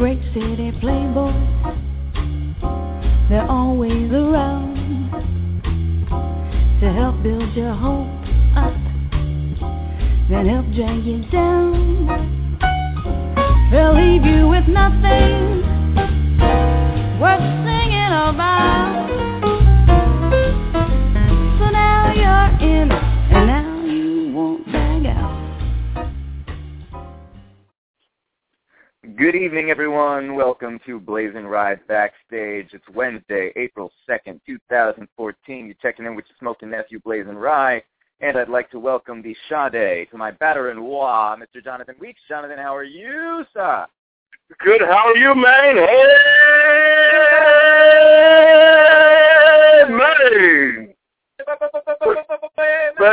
Great city playboys, they're always around to help build your hope up, then help drag you down. They'll leave you with nothing worth singing about. So now you're in, Good evening, everyone. Welcome to BlazinRy Backstage. It's Wednesday, April 2nd, 2014. You're checking in with your smoking nephew, BlazinRy. And I'd like to welcome the Sade to my batter-in-law, Mr. Jonathan Weeks. Jonathan, how are you, sir? Good. How are you, man? Hey, man. Just a oh, oh, oh, oh, oh, oh, oh, oh, oh, oh, oh, oh, oh, oh, oh, oh, oh,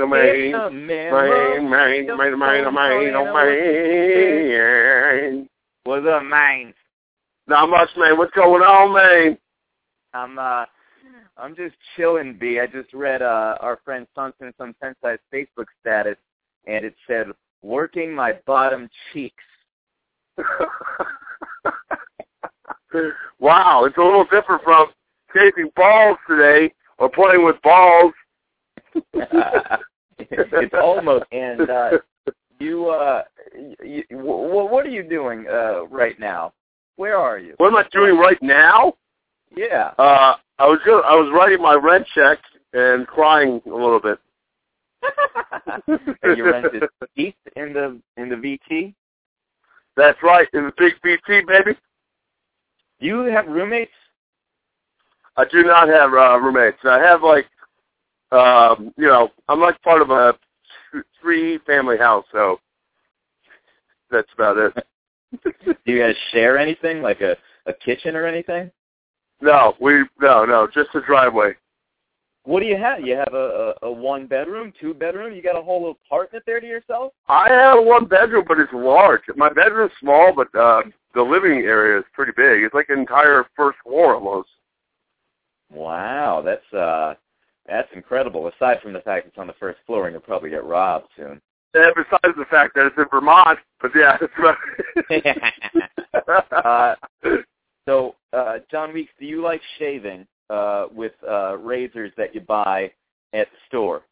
oh, man. Man, man, man, man, oh, man, oh, man. What's up, man? Not much, man. What's going on, man? I'm uh I'm just chilling, B. I just read uh our friend Sunson some Sensei's Facebook status and it said working my bottom cheeks. wow, it's a little different from chasing balls today or playing with balls. it's almost and uh you uh you, what what are you doing uh right now? Where are you? What am I doing right now? Yeah. Uh I was just, I was writing my rent check and crying a little bit. and you rented east in the in the VT? That's right, in the big VT, baby. Do you have roommates? I do not have uh, roommates. I have like, um, you know, I'm like part of a three family house, so that's about it. do you guys share anything, like a a kitchen or anything? No, we no no, just a driveway. What do you have? You have a, a, a one bedroom, two bedroom? You got a whole apartment there to yourself? I have one bedroom, but it's large. My bedroom's small, but uh the living area is pretty big. It's like an entire first floor almost. Wow, that's uh that's incredible. Aside from the fact it's on the first floor and you'll probably get robbed soon. Yeah, besides the fact that it's in Vermont, but yeah, that's right. uh, so, uh, John Weeks, do you like shaving uh, with uh, razors that you buy at the store?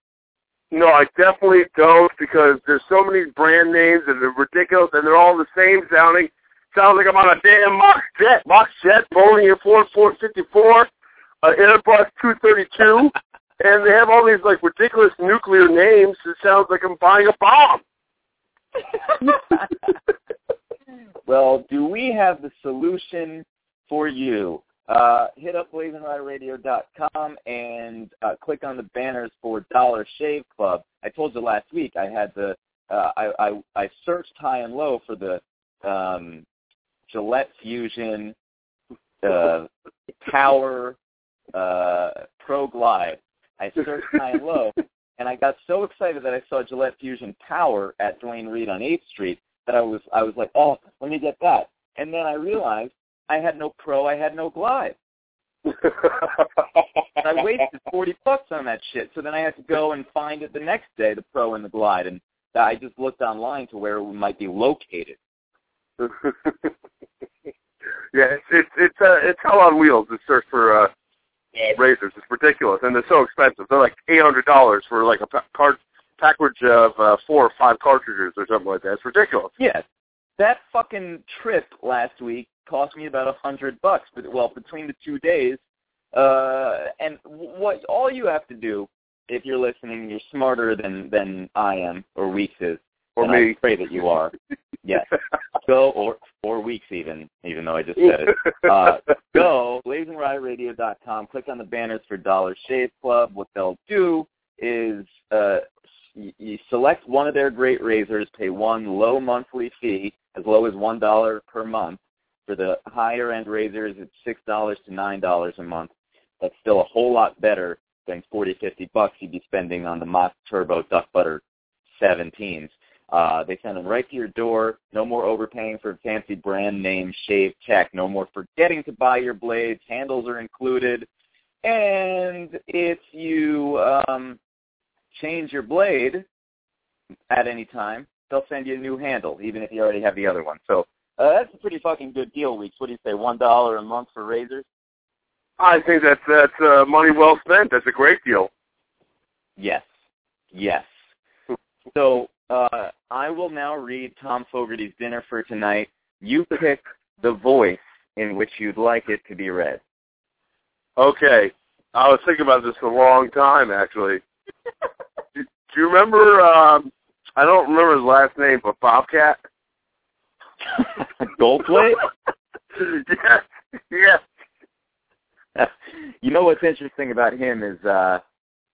No, I definitely don't because there's so many brand names and they're ridiculous and they're all the same sounding. Sounds like I'm on a damn Mox jet, Mox jet, Boeing Air Force 454, uh, Airbus 232, and they have all these like ridiculous nuclear names. It sounds like I'm buying a bomb. well, do we have the solution for you? Uh, hit up blazinryradio.com and uh, click on the banners for Dollar Shave Club. I told you last week I had the uh, I, I I searched high and low for the um, Gillette Fusion uh, Power uh, Pro Glide. I searched high and low, and I got so excited that I saw Gillette Fusion Power at Duane Reade on 8th Street that I was I was like, oh, let me get that. And then I realized I had no Pro, I had no Glide. I wasted forty bucks on that shit. So then I had to go and find it the next day, the Pro and the Glide, and I just looked online to where it might be located. yeah, it's it's it's uh, it's hell on wheels to search for uh, razors. It's ridiculous, and they're so expensive. They're like eight hundred dollars for like a pa- card package of uh, four or five cartridges or something like that. It's ridiculous. Yeah, that fucking trip last week cost me about a hundred bucks. But well, between the two days, uh, and what all you have to do if you're listening, you're smarter than than I am or Weeks is. Or and me. I pray that you are. Yes. Go or or Weeks even, even though I just said it. Uh, go blazingriderradio.com. Click on the banners for Dollar Shave Club. What they'll do is uh, you, select one of their great razors, pay one low monthly fee, as low as one dollar per month. For the higher end razors, it's six dollars to nine dollars a month. That's still a whole lot better than forty, fifty bucks you'd be spending on the Mock Turbo Duck Butter 17s. Uh, they send them right to your door. No more overpaying for fancy brand name shave tech. No more forgetting to buy your blades. Handles are included. And if you um, change your blade at any time, they'll send you a new handle, even if you already have the other one. So uh, that's a pretty fucking good deal, Weeks. What do you say, one dollar a month for razors? I think that's that's uh, money well spent. That's a great deal. Yes, yes. So uh, I will now read Thom Fogarty's dinner for tonight. You pick the voice in which you'd like it to be read. Okay. I was thinking about this for a long time, actually. do, do you remember? Um, I don't remember his last name, but Bobcat. Goldthwait? yes, yes. you know what's interesting about him is uh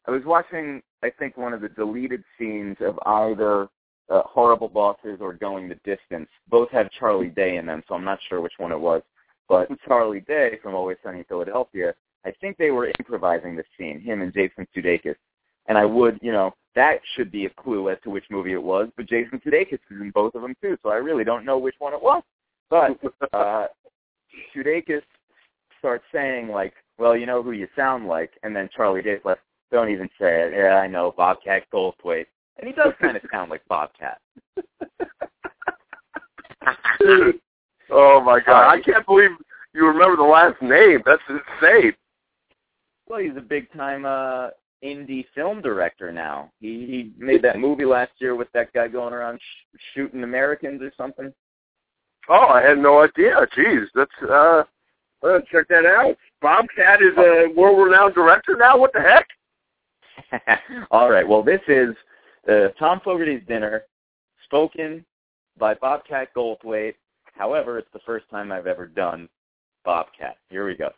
I was watching I think one of the deleted scenes of either uh, Horrible Bosses or Going the Distance. Both have Charlie Day in them, so I'm not sure which one it was. But Charlie Day from Always Sunny in Philadelphia, I think they were improvising the scene, him and Jason Sudeikis. And I would, you know, that should be a clue as to which movie it was. But Jason Sudeikis is in both of them too, so I really don't know which one it was. But uh, Sudeikis starts saying like, "Well, you know who you sound like," and then Charlie Day's like, "Don't even say it." Yeah, I know, Bobcat Goldthwait, and he does kind of sound like Bobcat. oh my god! Uh, I can't believe you remember the last name. That's insane. Well, he's a big time uh indie film director now. He he made that movie last year with that guy going around sh- shooting Americans or something. Oh, I had no idea. Jeez, that's uh, uh check that out. Bobcat is a world-renowned director now. What the heck? All right. Well, this is uh, Thom Fogarty's dinner, spoken by Bobcat Goldthwait. However, it's the first time I've ever done Bobcat. Here we go.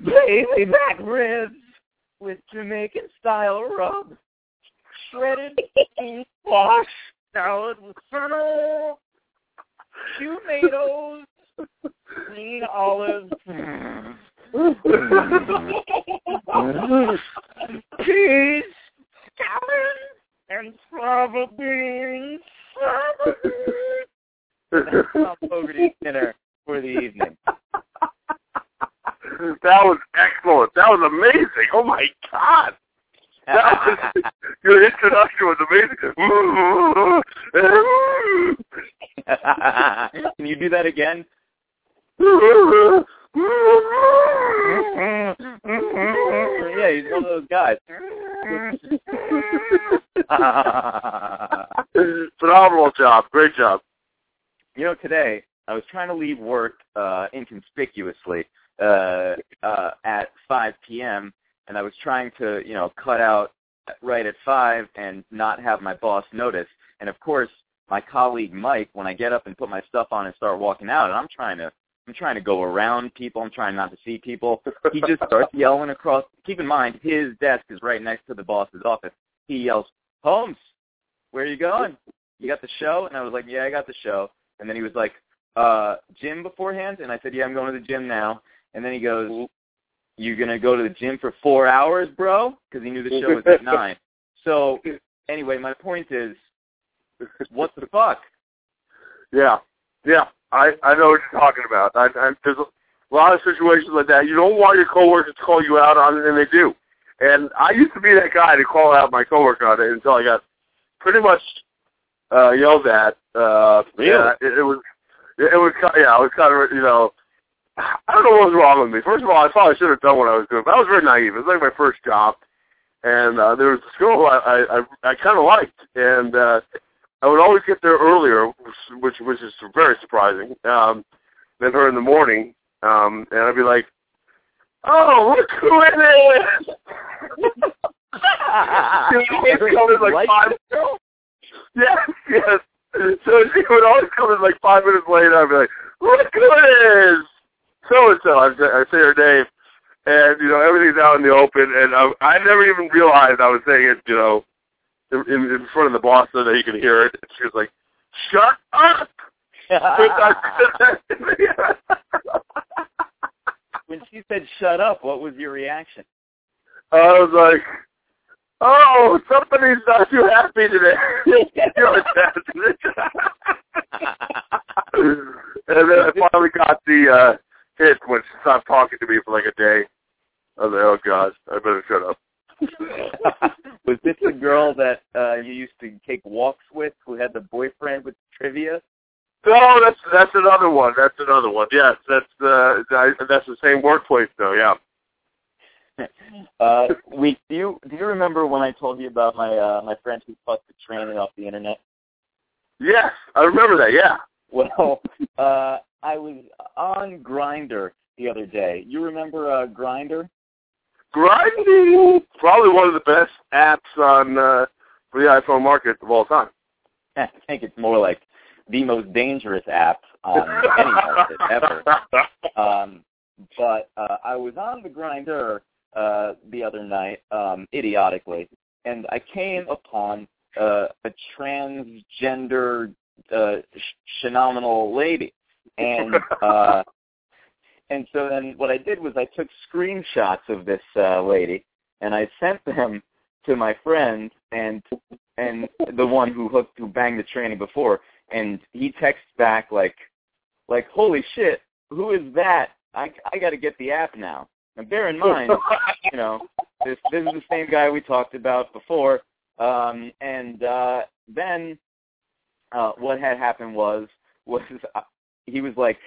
Lazy back ribs with Jamaican style rub, shredded beef squash salad with fennel, tomatoes, green olives, cheese, scallion, and fava beans. Fava beans. Thom Fogarty's dinner for the evening. that was excellent. That was amazing. Oh my god. That was, your introduction was amazing. Can you do that again? yeah, he's one of those guys. Phenomenal job. Great job. You know, today I was trying to leave work uh, inconspicuously uh, uh, at 5 p.m. and I was trying to, you know, cut out right at 5 and not have my boss notice. And of course, my colleague Mike, when I get up and put my stuff on and start walking out, and I'm trying to, I'm trying to go around people. I'm trying not to see people. He just starts yelling across. Keep in mind, his desk is right next to the boss's office. He yells, "Holmes, where are you going? You got the show?" And I was like, "Yeah, I got the show." And then he was like, uh, "Gym beforehand?" And I said, "Yeah, I'm going to the gym now." And then he goes, you're gonna go to the gym for four hours, bro?" Because he knew the show was at nine. So anyway, my point is, what the fuck? Yeah, yeah. I I know what you're talking about. I, I, there's a lot of situations like that. You don't want your coworkers to call you out on it, and they do. And I used to be that guy to call out my coworker on it until I got pretty much uh, yelled at. Uh, Really? yeah, it, it was it, it was yeah, it was kind of you know. I don't know what was wrong with me. First of all, I probably should have done what I was doing, but I was very naive. It was like my first job, and uh, there was a school I I, I, kind of liked, and uh, I would always get there earlier, which which is very surprising. Um, than her in the morning, um, and I'd be like, "Oh, look who it is!" would always come in like five. Yes, yes. So she would always come in like five minutes later. I'd be like, "Look who it is!" So and so. I say, her name, and you know everything's out in the open, and I, I never even realized I was saying it, you know, in, in front of the boss so that he could hear it. And she was like, "Shut up!" when she said "shut up," what was your reaction? I was like, "Oh, somebody's not too happy today." and then I finally got the uh hit when she stopped talking to me for like a day. I was like, "Oh gosh, I better shut up." was this the girl that uh you used to take walks with, who had the boyfriend with trivia? No, that's that's another one. That's another one. Yes, that's uh that's the same workplace though. Yeah. uh, we do you do you remember when I told you about my uh my friend who fucked the tranny off the internet? Yes, I remember that. Yeah. Well, uh I was on Grindr the other day. You remember uh Grindr? Grinding, probably one of the best apps on uh for the iPhone market of all time. I think it's more like the most dangerous app on any market ever. Um, but uh, I was on the Grindr uh, the other night, um, idiotically, and I came upon uh, a transgender uh, sh- phenomenal lady, and uh, and so then what I did was I took screenshots of this uh, lady and I sent them to my friend and and the one who hooked who banged the tranny before, and he texts back like like holy shit, who is that? I I got to get the app now. And bear in mind, you know, this this is the same guy we talked about before. Um, and uh, then uh, what had happened was was uh, he was like,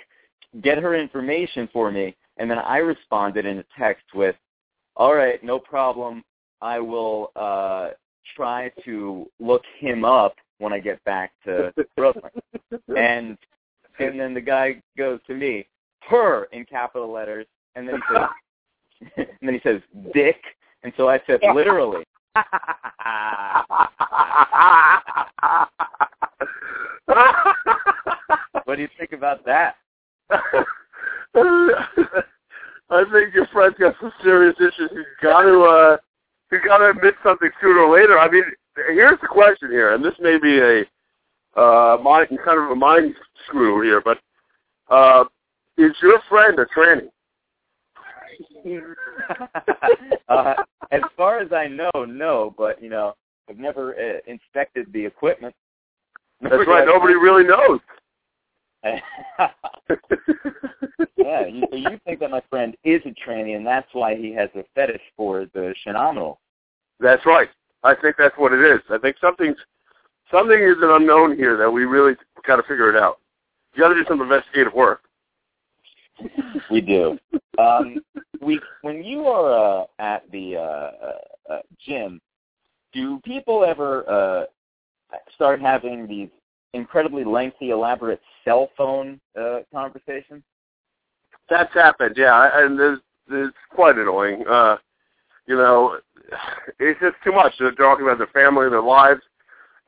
get her information for me, and then I responded in a text with, all right, no problem. I will uh, try to look him up when I get back to Brooklyn. and and then the guy goes to me, her in capital letters, and then he says, and then he says, dick, and so I said, literally. what do you think about that? I think your friend's got some serious issues. He's got to, uh, he's got to admit something sooner or later. I mean, here's the question here, and this may be a uh, mind, kind of a mind screw here, but uh, is your friend a tranny? uh, as far as I know, no. But you know, I've never uh, inspected the equipment. That's right. Nobody really knows. yeah, you, so you think that my friend is a tranny, and that's why he has a fetish for the phenomenal. That's right. I think that's what it is. I think something's something is an unknown here that we really got to figure it out. You got to do some investigative work. We do. Um, we when you are uh, at the uh, uh, uh, gym, do people ever uh, start having these incredibly lengthy, elaborate cell phone uh, conversations? That's happened, yeah, and there's it's quite annoying. Uh, you know, it's just too much. They're talking about their family, their lives,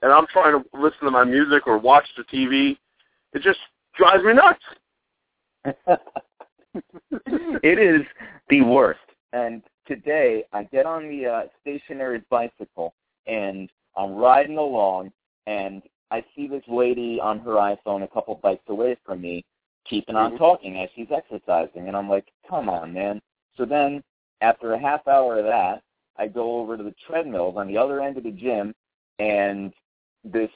and I'm trying to listen to my music or watch the TV. It just drives me nuts. It is the worst. And today I get on the uh, stationary bicycle and I'm riding along and I see this lady on her iPhone a couple bikes away from me keeping on mm-hmm. talking as she's exercising and I'm like, come on, man. So then after a half hour of that, I go over to the treadmills on the other end of the gym and this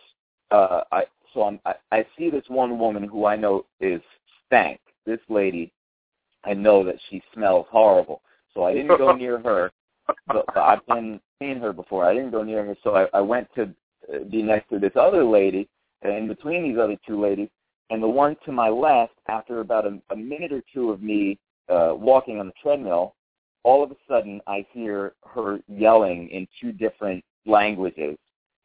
uh I so I'm I, I see this one woman who I know is stank. This lady I know that she smells horrible. So I didn't go near her. But, but I've been seeing her before. I didn't go near her, so I, I went to uh, be next to this other lady, and in between these other two ladies, and the one to my left, after about a, a minute or two of me uh, walking on the treadmill, all of a sudden I hear her yelling in two different languages,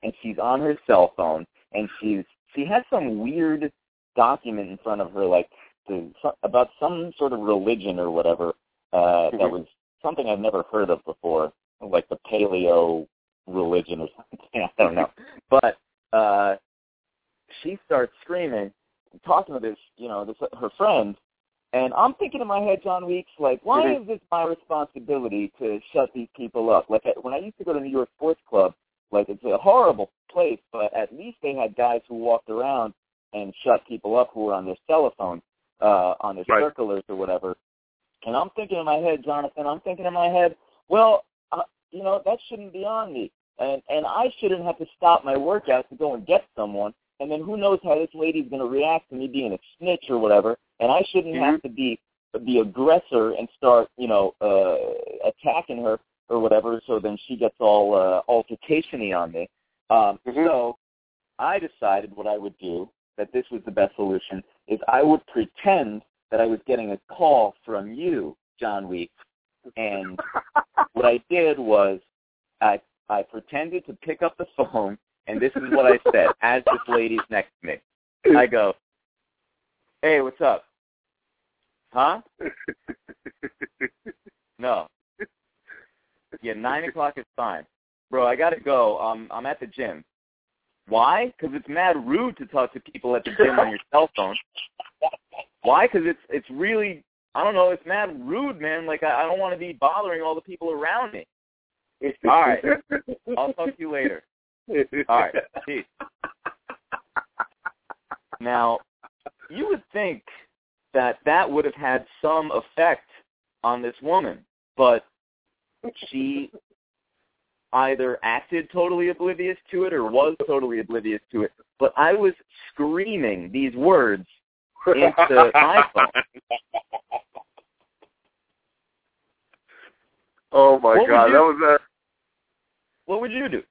and she's on her cell phone, and she's she has some weird document in front of her, like to, about some sort of religion or whatever uh, that Mhm. was something I've never heard of before, like the paleo religion or something. I don't know. But uh, she starts screaming, talking to this, you know, this her friend, and I'm thinking in my head, John Weeks, like, why Mhm. is this my responsibility to shut these people up? Like I- when I used to go to New York Sports Club, like it's a horrible place, but at least they had guys who walked around and shut people up who were on their telephone, uh, on their Right. circulars or whatever. And I'm thinking in my head, Jonathan, I'm thinking in my head, well, uh, you know, that shouldn't be on me. And and I shouldn't have to stop my workout to go and get someone. And then who knows how this lady's going to react to me being a snitch or whatever. And I shouldn't have to be the aggressor and start, you know, uh, attacking her or whatever. So then she gets all uh, altercation-y on me. Um, Mhm. So I decided what I would do, that this was the best solution, is I would pretend that I was getting a call from you, John Weeks. And what I did was I I pretended to pick up the phone, and this is what I said as this lady's next to me. I go, "Hey, what's up? Huh? No. Yeah, nine o'clock is fine, bro. I gotta go. Um, I'm at the gym. Why? Because it's mad rude to talk to people at the gym on your cell phone. Why? Because it's it's really I don't know. It's mad rude, man. Like I, I don't want to be bothering all the people around me. All right. I'll talk to you later. All right. Peace. Now, you would think that that would have had some effect on this woman, but she either acted totally oblivious to it or was totally oblivious to it. But I was screaming these words into my phone. Oh my What god, you- that was uh, What would you do?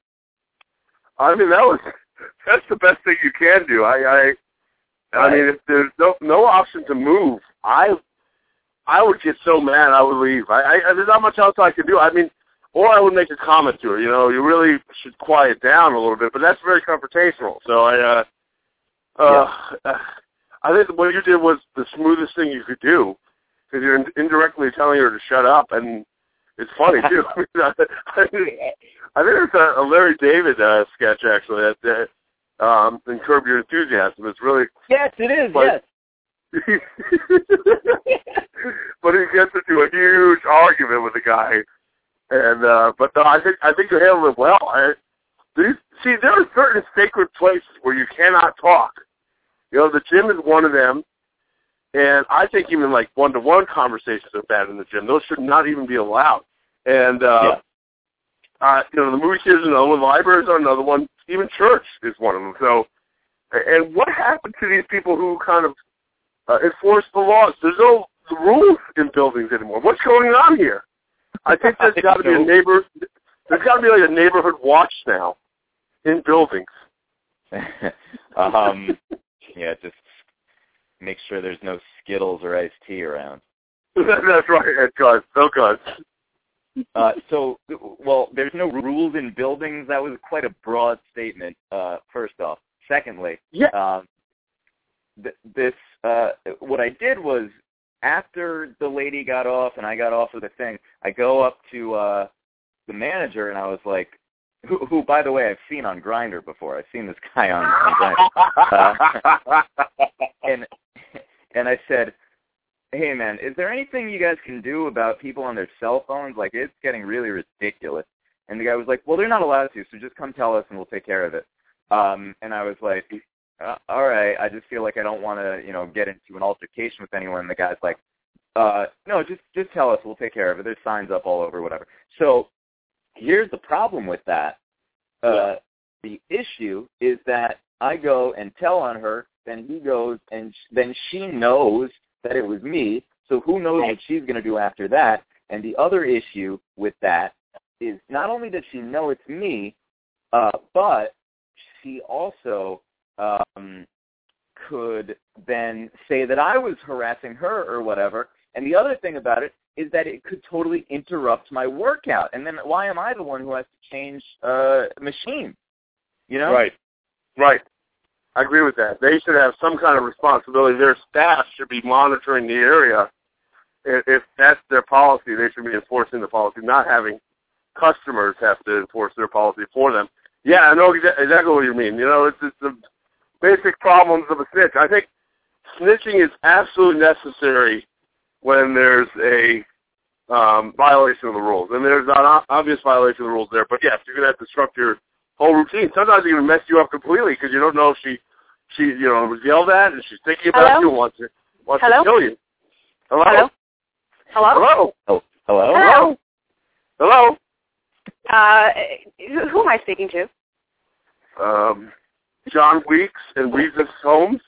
I mean, that was that's the best thing you can do. I I, I mean, if there's no no option to move, I I would get so mad I would leave. I, I there's not much else I could do. I mean, or I would make a comment to her. You know, you really should quiet down a little bit. But that's very confrontational. So I uh, uh, I think what you did was the smoothest thing you could do because you're in- indirectly telling her to shut up and. It's funny too. I, mean, I, think- it's a, a Larry David uh, sketch actually that uh, um, in Curb Your Enthusiasm. It's really, Yes, it is. But- yes. but he gets into a huge argument with the guy, and uh, but no, I think I think you handled it well. I, these, see, there are certain sacred places where you cannot talk. You know, the gym is one of them, and I think even like one-to-one conversations are bad in the gym. Those should not even be allowed. And uh, Yeah. uh, you know, the movie theaters another one, libraries are another one, even church is one of them. So, and what happened to these people who kind of uh, enforce the laws? There's no rules in buildings anymore. What's going on here? I think there's got to be a neighbor. There's got to be like a neighborhood watch now in buildings. um, yeah, just make sure there's no Skittles or iced tea around. That's right, Ed Guns. No guns. Uh, so, well, there's no rules in buildings. That was quite a broad statement. Uh, first off, secondly, Yeah. um, th- this uh, what I did was after the lady got off and I got off of the thing, I go up to uh, the manager and I was like, who, who by the way I've seen on Grindr before. I've seen this guy on, on Grindr. and and I said, "Hey man, is there anything you guys can do about people on their cell phones? Like it's getting really ridiculous." And the guy was like, "Well, they're not allowed to, so just come tell us and we'll take care of it." Um, and I was like, uh, "All right, I just feel like I don't want to, you know, get into an altercation with anyone." And the guy's like, uh, "No, just just tell us, we'll take care of it. There's signs up all over, whatever." So here's the problem with that. Uh, the issue is that I go and tell on her, then he goes and sh- then she knows that it was me. So who knows what she's going to do after that? And the other issue with that is not only does she know it's me, uh, but she also um, could then say that I was harassing her or whatever. And the other thing about it is that it could totally interrupt my workout. And then why am I the one who has to change uh, machine? You know? Right. Right. I agree with that. They should have some kind of responsibility. Their staff should be monitoring the area. If, that's their policy, they should be enforcing the policy, not having customers have to enforce their policy for them. Yeah, I know exa- exactly what you mean. You know, it's it's the basic problems of a snitch. I think snitching is absolutely necessary when there's a um, violation of the rules, and there's an o- obvious violation of the rules there. But yes, you're gonna have to disrupt your whole routine. Sometimes it can mess you up completely because you don't know if she she you know was yelled at and she's thinking about Hello? you and wants to wants Hello? to kill you. Hello. Hello? Hello? Hello. Oh, hello. Hello? Hello. Uh, who, who am I speaking to? Um, John Weeks and Weezus Holmes.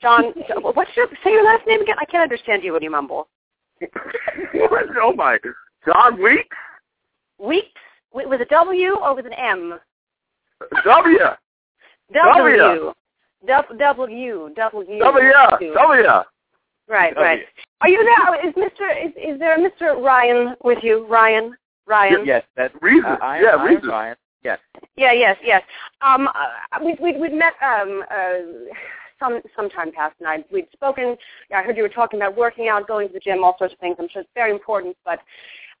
John, what's your, say your last name again? I can't understand you when you mumble. oh my, John Weeks. Weeks? With with a W or with an M? W. W. W. W. W. W. W. Right, W. right. Are you there? Is Mr. Is, is there a Mr. Ryan with you? Ryan? Ryan? Yes, that's Reason. Uh, I, yeah, I reason. Ryan. Yes. Yeah, yes, yes. Um, uh, we we we met um uh some some time past, and I we'd spoken. I heard you were talking about working out, going to the gym, all sorts of things. I'm sure it's very important, but.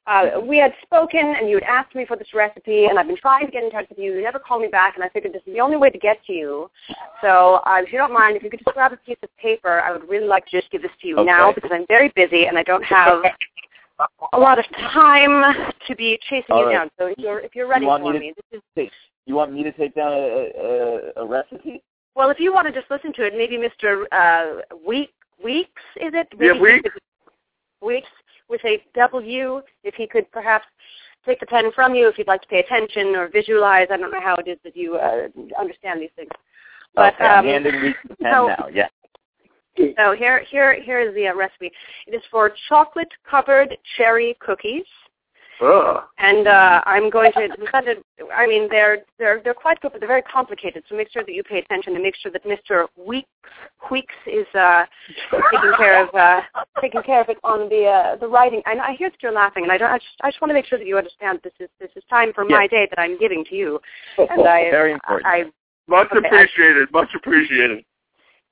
Uh, we had spoken, and you had asked me for this recipe, and I've been trying to get in touch with you. You never called me back, and I figured this is the only way to get to you. So, uh, if you don't mind, if you could just grab a piece of paper, I would really like to just give this to you Okay. now because I'm very busy and I don't have a lot of time to be chasing All you right. down. So, if you're if you're ready You want for me to- me, this is Hey, you want me to take down a, a, a recipe? Well, if you want to just listen to it, maybe Mr. Uh, Week, Weeks, is it? Maybe Yeah, Weeks. Weeks with a W, if he could perhaps take the pen from you if you'd like to pay attention or visualize. I don't know how it is that you uh, understand these things. But, okay, I'm um, handing Weeks the pen so- now. Yeah. So here, here, here is the uh, recipe. It is for chocolate-covered cherry cookies. Ugh. And uh, I'm going to send it. I mean, they're they're they're quite good, but they're very complicated. So make sure that you pay attention and make sure that Mr. Weeks Weeks is uh, taking care of uh, taking care of it on the uh, the writing. I, know- I hear that you're laughing, and I don't. I just, I just want to make sure that you understand this is this is time for my day that I'm giving to you. And I, Very important. I Much Okay, I- appreciated. Much appreciated.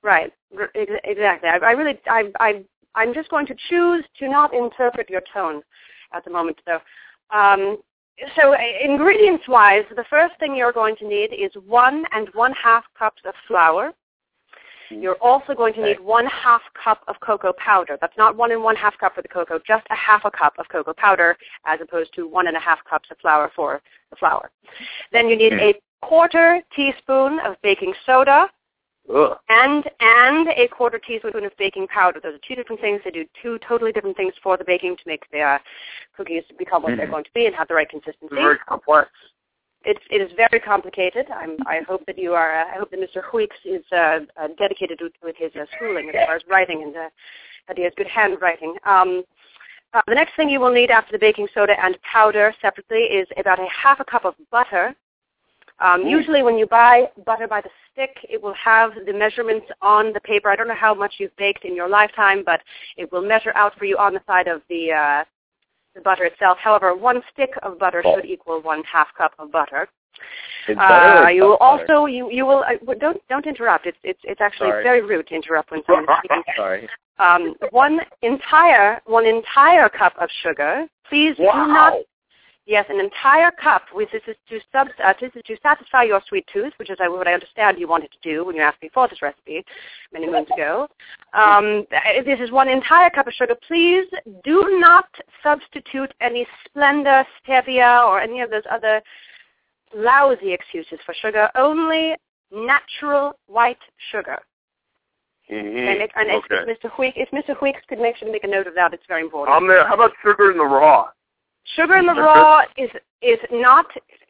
Right. Exactly. I, I really, I, I, I'm just going to choose to not interpret your tone at the moment, though. Um, so, uh, ingredients-wise, the first thing you're going to need is one and one half cups of flour. You're also going to need one half cup of cocoa powder. That's not one and one half cup for the cocoa, just a half a cup of cocoa powder as opposed to one and a half cups of flour for the flour. Then you need a quarter teaspoon of baking soda, Ugh. and and a quarter teaspoon of baking powder. Those are two different things. They do two totally different things for the baking to make the uh, cookies become what they're going to be and have the right consistency. It's very complex. It's it is very complicated. I'm, I hope that you are. Uh, I hope that Mr. Huix is uh, uh, dedicated with, with his uh, schooling as far as writing and uh, that he has good handwriting. Um, uh, the next thing you will need after the baking soda and powder separately is about a half a cup of butter. Um, usually when you buy butter by the stick, it will have the measurements on the paper. I don't know how much you've baked in your lifetime, but it will measure out for you on the side of the, uh, the butter itself. However, one stick of butter should equal one half cup of butter. Uh, you will butter. also you you will uh, don't don't interrupt. It's it's it's actually Sorry. very rude to interrupt when someone is speaking. Sorry. Um, one entire one entire cup of sugar. Please do not Yes, an entire cup. This is to sub, uh, this is to satisfy your sweet tooth, which is uh, what I understand you wanted to do when you asked me for this recipe many moons ago. Um, this is one entire cup of sugar. Please do not substitute any Splenda, stevia, or any of those other lousy excuses for sugar. Only natural white sugar. Mhm. And, it, and if, okay. if Mr. Huick, if Mr. Huick could make sure to make a note of that, it's very important. How about sugar in the raw? Sugar in the raw is is not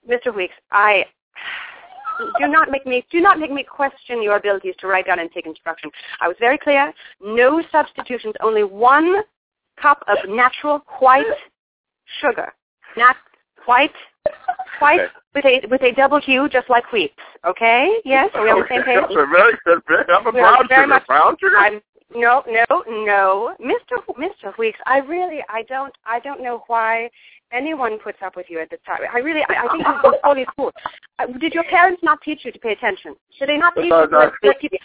Mr. Weeks. I do not make me do not make me question your abilities to write down and take instruction. I was very clear. No substitutions. Only one cup of natural white sugar. Nat white white Okay. with a with a double Q, just like wheat. Okay? Yes. Are we on the same page? Okay. Very good. I'm a We are brown very sugar. much- brown sugar? I'm no, no, no, Mr. Mr. Weeks. I really, I don't, I don't know why anyone puts up with you at this time. I really, I, I think you've been totally fooled. Uh, did your parents not teach you to pay attention? Did they not teach you? To,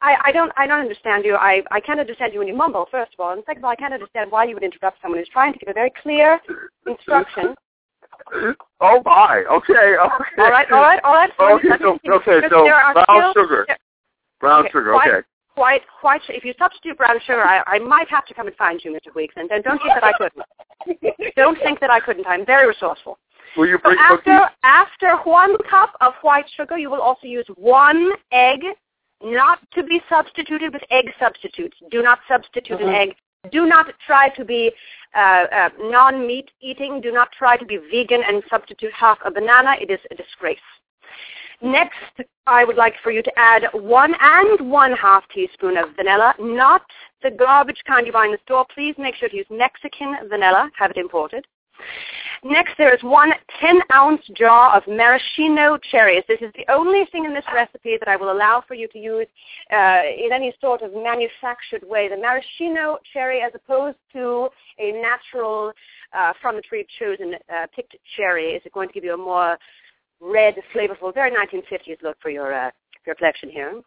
I, I don't, I don't understand you. I, I can't understand you when you mumble. First of all, and second of all, I can't understand why you would interrupt someone who's trying to give a very clear instruction. Oh my. Okay. Okay. All right. All right. All right. Okay. So, okay. So brown sugar. Brown sugar. Okay. White, white. If you substitute brown sugar, I, I might have to come and find you, Mr. Weeks, and don't think that I couldn't. don't think that I couldn't. I'm very resourceful. Will you So bring after cookies? after one cup of white sugar, you will also use one egg, not to be substituted with egg substitutes. Do not substitute an egg. Do not try to be uh, uh, non-meat eating. Do not try to be vegan and substitute half a banana. It is a disgrace. Next, I would like for you to add one and one half teaspoon of vanilla, not the garbage kind you buy in the store. Please make sure to use Mexican vanilla. Have it imported. Next, there is one 10-ounce jar of maraschino cherries. This is the only thing in this recipe that I will allow for you to use uh, in any sort of manufactured way. The maraschino cherry, as opposed to a natural, uh, from the tree chosen uh, picked cherry, is going to give you a more red, flavorful, very 1950s look for your uh, your collection here.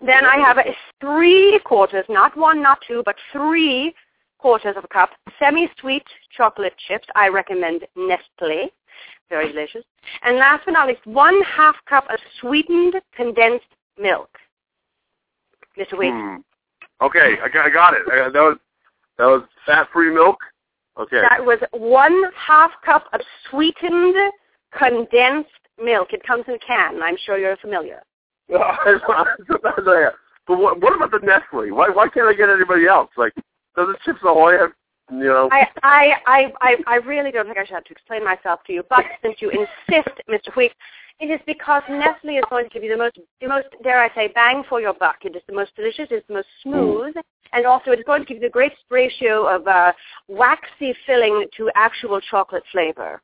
Then I have a three quarters, not one, not two, but three quarters of a cup semi-sweet chocolate chips. I recommend Nestle. Very delicious. And last but not least, one half cup of sweetened condensed milk. Mr. Weeks. Hmm. Okay, I got, I got it. I that was that was fat-free milk. Okay. That was one half cup of sweetened condensed milk. It comes in a can. I'm sure you're familiar. but what, what about the Nestle? Why why can't I get anybody else? Like, doesn't Chips Ahoy have you know? I, I, I, I, really don't think I should have to explain myself to you, but since you insist, Mr. Weeks, it is because Nestle is going to give you the most, the most, dare I say, bang for your buck. It is the most delicious, it's the most smooth, and also it is going to give you the greatest ratio of uh, waxy filling to actual chocolate flavor.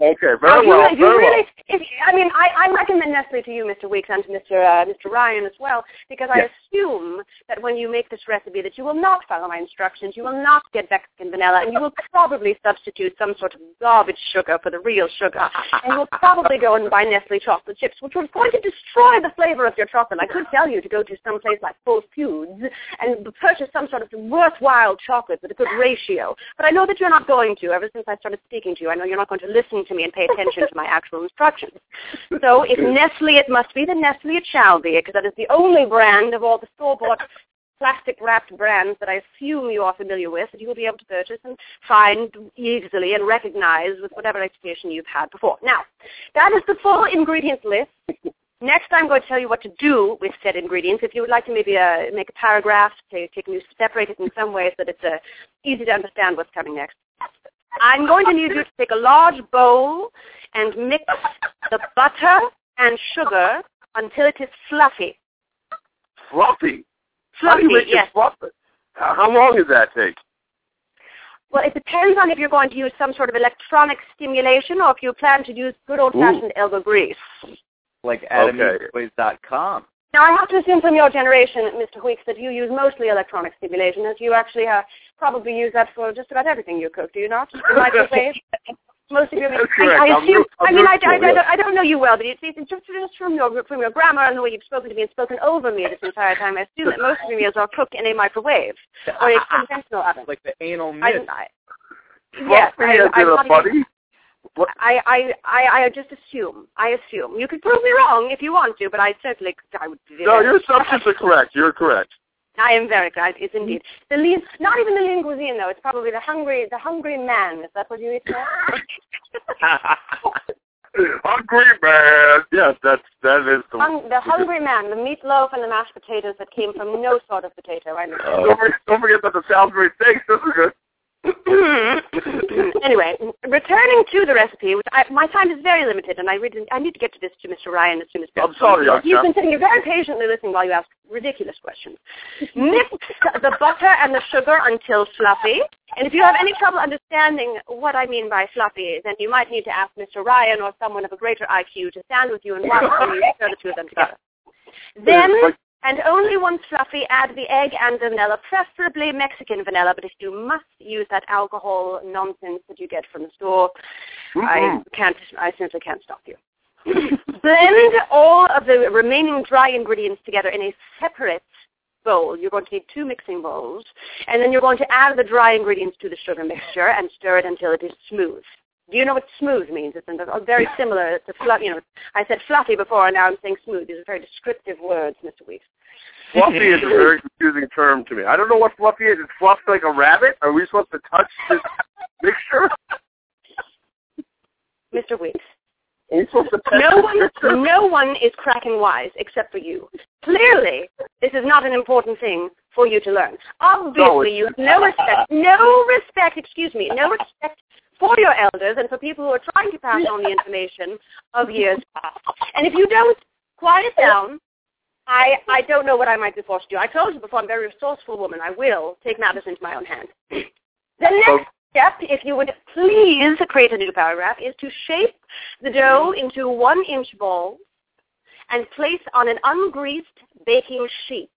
Okay, Now, very you, well. you very really, if, I mean, I, I recommend Nestle to you, Mr. Weeks, and to Mr. Uh, Mr. Ryan as well, because I assume that when you make this recipe, that you will not follow my instructions, you will not get Mexican vanilla, and you will probably substitute some sort of garbage sugar for the real sugar, and you'll probably go and buy Nestle chocolate chips, which was going to destroy the flavor of your chocolate. I could tell you to go to some place like Whole Foods and purchase some sort of worthwhile chocolate with a good ratio, but I know that you're not going to. Ever since I started speaking to you, I know you're not going to listen to me and pay attention to my actual instructions. So if Nestle it must be, then Nestle it shall be, because that is the only brand of all the store-bought plastic-wrapped brands that I assume you are familiar with that you will be able to purchase and find easily and recognize with whatever education you've had before. Now, that is the full ingredients list. Next, I'm going to tell you what to do with said ingredients. If you would like to maybe uh, make a paragraph, take, to you separate it in some ways so that it's uh, easy to understand what's coming next. I'm going to need you to take a large bowl and mix the butter and sugar until it is fluffy. Fluffy. How do Fluffy, you make yes. it fluffy? How how long does that take? Well, it depends on if you're going to use some sort of electronic stimulation or if you plan to use good old-fashioned elbow grease. Like Okay. Now, I have to assume from your generation, Mr. Weeks, that you use mostly electronic stimulation, as you actually uh, probably use that for just about everything you cook, do you not? Most of your That's I, correct. I assume. real- I'm mean, I, I, I, don't, I don't know you well, but it's, it's just, just from your from your grammar and the way you've spoken to me and spoken over me this entire time. I assume that most of your meals are cooked in a microwave or a conventional oven. Like the anal I, mist. I, yes, Fluffy I, I'm in not buddy? I, I, I, I just assume. I assume. You could prove me wrong if you want to, but I certainly, I would. be No, your assumptions are correct. You're correct. I am very glad. It's indeed the lean. Not even the lean cuisine though. It's probably the hungry, the hungry man. Is that what you eat? Now? Hungry man. Yes, that's that is the. Hung, the hungry man, the meatloaf and the mashed potatoes that came from no sort of potato. I know. Don't forget, don't forget that the Salisbury steaks. This is good. anyway, returning to the recipe, which I, my time is very limited, and I really I need to get to this to Mr. Ryan as soon as possible. I'm sorry. He's been sitting here very patiently listening while you ask ridiculous questions. Mix the butter and the sugar until fluffy. And if you have any trouble understanding what I mean by fluffy, then you might need to ask Mr. Ryan or someone of a greater IQ to stand with you and watch you stir the two of them together. Then And only once fluffy, add the egg and the vanilla, preferably Mexican vanilla, but if you must use that alcohol nonsense that you get from the store, Mm-hmm. I can't, I simply can't stop you. Blend all of the remaining dry ingredients together in a separate bowl. You're going to need two mixing bowls, and then you're going to add the dry ingredients to the sugar mixture and stir it until it is smooth. Do you know what smooth means? It's very similar to fluffy. You know, I said fluffy before, and now I'm saying smooth. These are very descriptive words, Mr. Weeks. Fluffy is a very confusing term to me. I don't know what fluffy is. Is fluffy like a rabbit? Are we supposed to touch this mixture? Mr. Weeks. Are we supposed to touch No one, no one is cracking wise except for you. Clearly, this is not an important thing for you to learn. Obviously, you have no respect, no respect, excuse me, no respect for your elders and for people who are trying to pass on the information of years past. And if you don't quiet down, I, I don't know what I might be forced to do. I told you before, I'm a very resourceful woman. I will take matters into my own hands. The next step, if you would please create a new paragraph, is to shape the dough into one-inch balls and place on an ungreased baking sheet.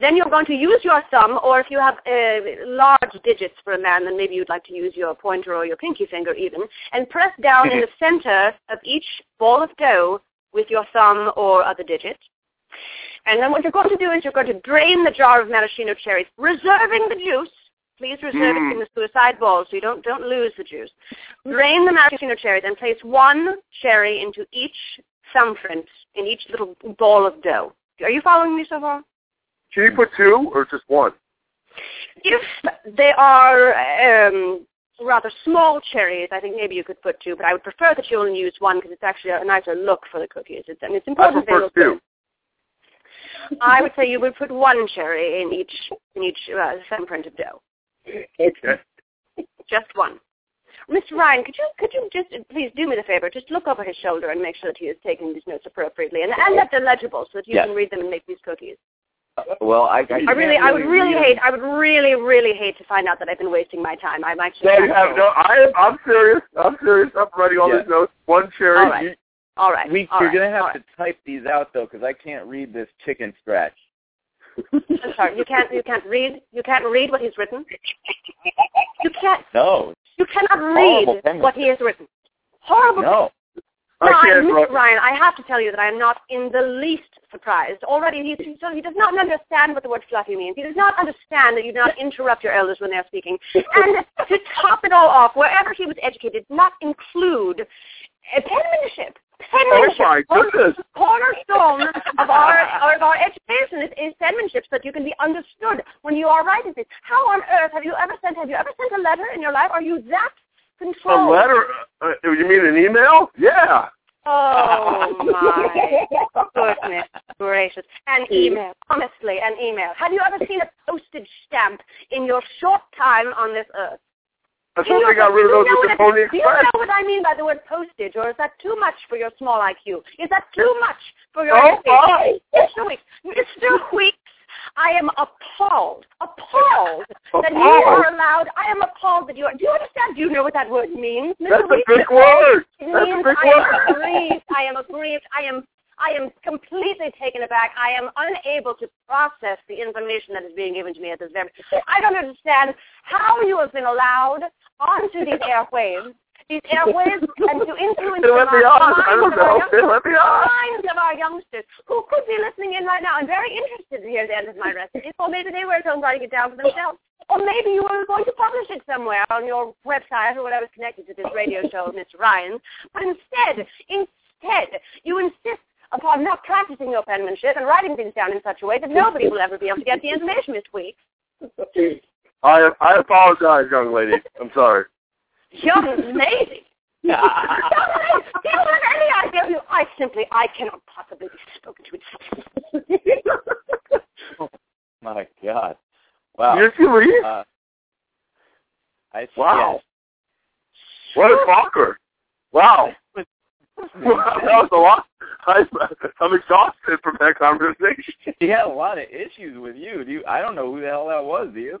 Then you're going to use your thumb, or if you have uh, large digits for a man, then maybe you'd like to use your pointer or your pinky finger even, and press down in the center of each ball of dough with your thumb or other digit. And then what you're going to do is you're going to drain the jar of maraschino cherries, reserving the juice. Please reserve it in the suicide bowl so you don't, don't lose the juice. Drain the maraschino cherries and place one cherry into each thumbprint in each little ball of dough. Are you following me so far? Can you put two or just one? If they are um, rather small cherries, I think maybe you could put two, but I would prefer that you only use one because it's actually a nicer look for the cookies. It's, and it's I important they prefer look two. good. I would say you would put one cherry in each in each uh, thumbprint of dough. Okay. Just one. Mr. Ryan, could you could you just please do me the favor, just look over his shoulder and make sure that he is taking these notes appropriately and, and that they're legible so that you Yes. can read them and make these cookies. Well, I, I, I really, I would really read- hate, I would really, really hate to find out that I've been wasting my time. I'm actually. No, you have no. I am. I'm serious. I'm serious. I'm writing all Yeah. these notes. One cherry. All right. each. All right. We, all you're right, gonna have all to type these out though, because I can't read this chicken scratch. I'm sorry. You can't, you can't read, you can't read what he's written. You can't, No, you cannot read what he has written. Horrible. no. I Ryan, can't. Write- Ryan, I have to tell you that I am not in the least surprised. Already, he, he, he does not understand what the word fluffy means. He does not understand that you do not interrupt your elders when they're speaking. And to top it all off, wherever he was educated, did not include uh, penmanship. Oh Penmanship. my goodness. cornerstone of our of our education is, is penmanship so that you can be understood when you are writing things. How on earth have you ever sent have you ever sent a letter in your life? Are you that A letter? Uh, you mean an email? Yeah. Oh my goodness gracious. An email. Honestly, an email. Have you ever seen a postage stamp in your short time on this earth? I thought they got rid of those with the Pony I- Do you know what I mean by the word postage, or is that too much for your small IQ? Is that too much for your Oh, education? Mr. Weeks, Mr. Weeks, I am appalled, appalled that you are allowed. I am appalled that you are. Do you understand? Do you know what that word means, Mr. That's a big word. It That's a means big I am word. aggrieved. I am aggrieved. I am I am completely taken aback. I am unable to process the information that is being given to me at this very. I don't understand how you have been allowed onto these airwaves, these airwaves, and to influence They the let me minds. I don't of our know. They youngsters, let me minds of our youngsters who could be listening in right now and very interested to hear the end of my recipe, or maybe they were at home writing it down for themselves. Or maybe you were going to publish it somewhere on your website or whatever connected to this radio show of Mr. Ryan. But instead, instead, you insist upon not practicing your penmanship and writing things down in such a way that nobody will ever be able to get the information this week. I I apologize, young lady. I'm sorry. Young lady. Young lady. Do you have any idea who I simply, I cannot possibly be spoken to in such My God. Wow. Did you leave? Uh, I, Wow. What a talker. Wow. yes. that was a lot. I, I'm exhausted from that conversation. He had a lot of issues with you. Do you? I don't know who the hell that was. Do you?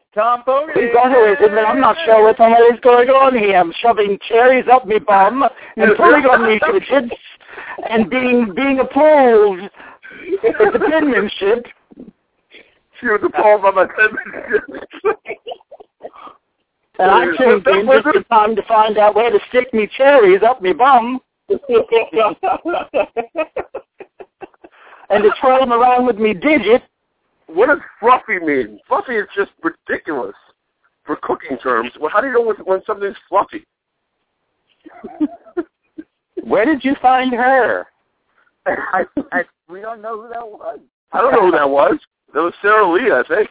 Thom Fogarty. He's got it, and I'm not sure what the hell is going on here. I'm shoving cherries up my bum and pulling on me digits and being being appalled at the penmanship. She was appalled by my penmanship. And I came in just in time to find out where to stick me cherries up me bum. and to twirl them around with me digit. What does fluffy mean? Fluffy is just ridiculous for cooking terms. Well, how do you know when, when something's fluffy? Where did you find her? I, I, we don't know who that was. I don't know who that was. That was Sara Lee, I think.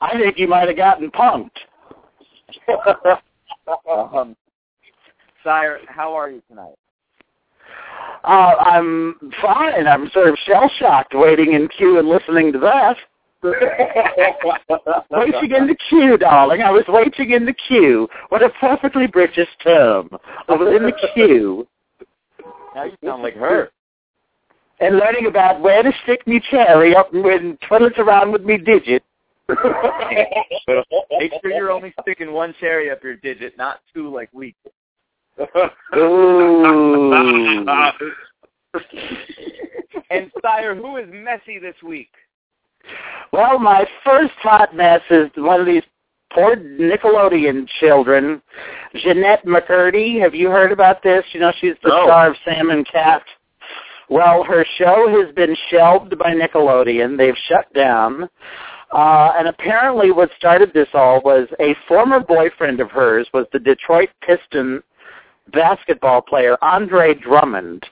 I think you might have gotten punked. um, Sire, how are you tonight? Uh, I'm fine. I'm sort of shell-shocked waiting in queue and listening to that. waiting in the queue, darling. I was waiting in the queue. What a perfectly British term. I was in the queue. Now you sound like her. And learning about where to stick me cherry up and twiddle it around with me digit. Make sure you're only sticking one cherry up your digit, not two like we. Ooh. and Sire, who is messy this week? Well, my first hot mess is one of these poor Nickelodeon children, Jennette McCurdy. Have you heard about this? You know, she's the star of Sam and Cat. Well, her show has been shelved by Nickelodeon. They've shut down. Uh, and apparently what started this all was a former boyfriend of hers was the Detroit Piston basketball player, Andre Drummond.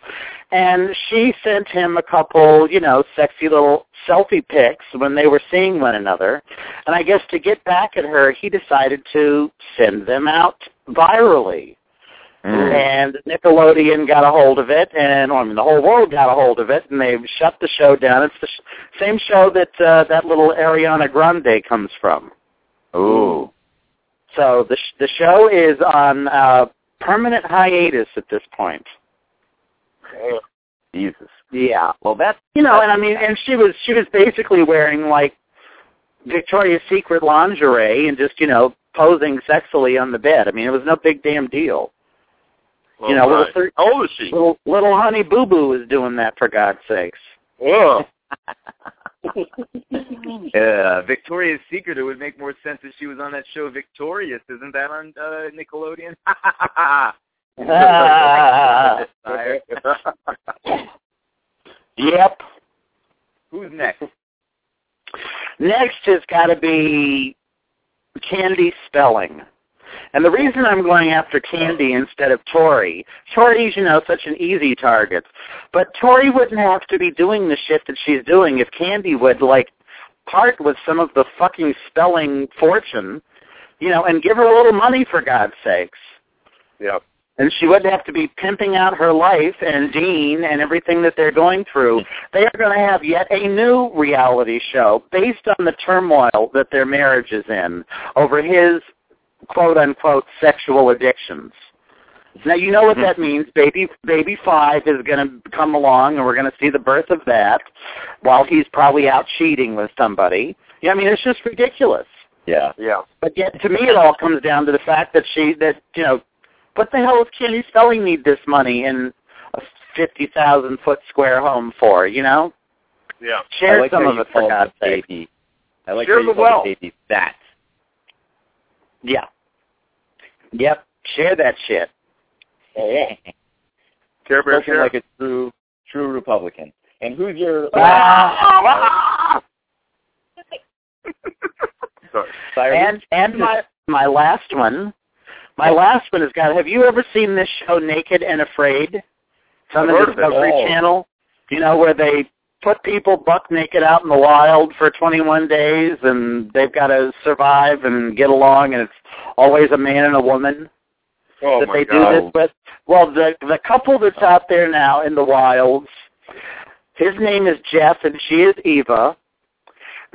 And she sent him a couple, you know, sexy little selfie pics when they were seeing one another. And I guess to get back at her, he decided to send them out virally. And Nickelodeon got a hold of it, and I mean the whole world got a hold of it, and they've shut the show down. It's the sh- same show that uh, that little Ariana Grande comes from. Ooh. So the sh- the show is on uh, permanent hiatus at this point. Jesus. Yeah. Well, that's You know, and I mean, and she was she was basically wearing like Victoria's Secret lingerie and just you know posing sexily on the bed. I mean, it was no big damn deal. Oh, You know, little my. thir- How old is she? Little little honey boo boo is doing that for God's sakes. Oh. uh, Victoria's Secret. It would make more sense if she was on that show Victorious. Isn't that on uh, Nickelodeon? Sire. Yep. Who's next? Next has got to be Candy Spelling. And the reason I'm going after Candy instead of Tori, Tori's, you know, such an easy target. But Tori wouldn't have to be doing the shit that she's doing if Candy would, like, part with some of the fucking spelling fortune, you know, and give her a little money for God's sakes. yeah. And she wouldn't have to be pimping out her life and Dean and everything that they're going through. They are going to have yet a new reality show based on the turmoil that their marriage is in over his quote-unquote sexual addictions. Now you know what mm-hmm. that means. Baby baby 5 is going to come along and we're going to see the birth of that while he's probably out cheating with somebody. Yeah, I mean it's just ridiculous. Yeah. Yeah. But yet, to me, it all comes down to the fact that she, that you know, what the hell does Candy Spelling need this money in a fifty thousand foot square home for? You know, Yeah. share I like some how of it for God's the sake. baby. I like Share how you the called wealth. the baby that. Yeah. Yep. Share that shit. Care Bear Spoken Share. like a true true Republican. And who's your Ah! Sorry. And and my my last one, my last one has got. Have you ever seen this show, Naked and Afraid? It's on I've the heard of it. Discovery Oh. Channel. You know where they put people buck naked out in the wild for 21 days, and they've got to survive and get along, and it's always a man and a woman Oh that they God. do this with. Well, the the couple that's out there now in the wilds, his name is Jeff, and she is Eva.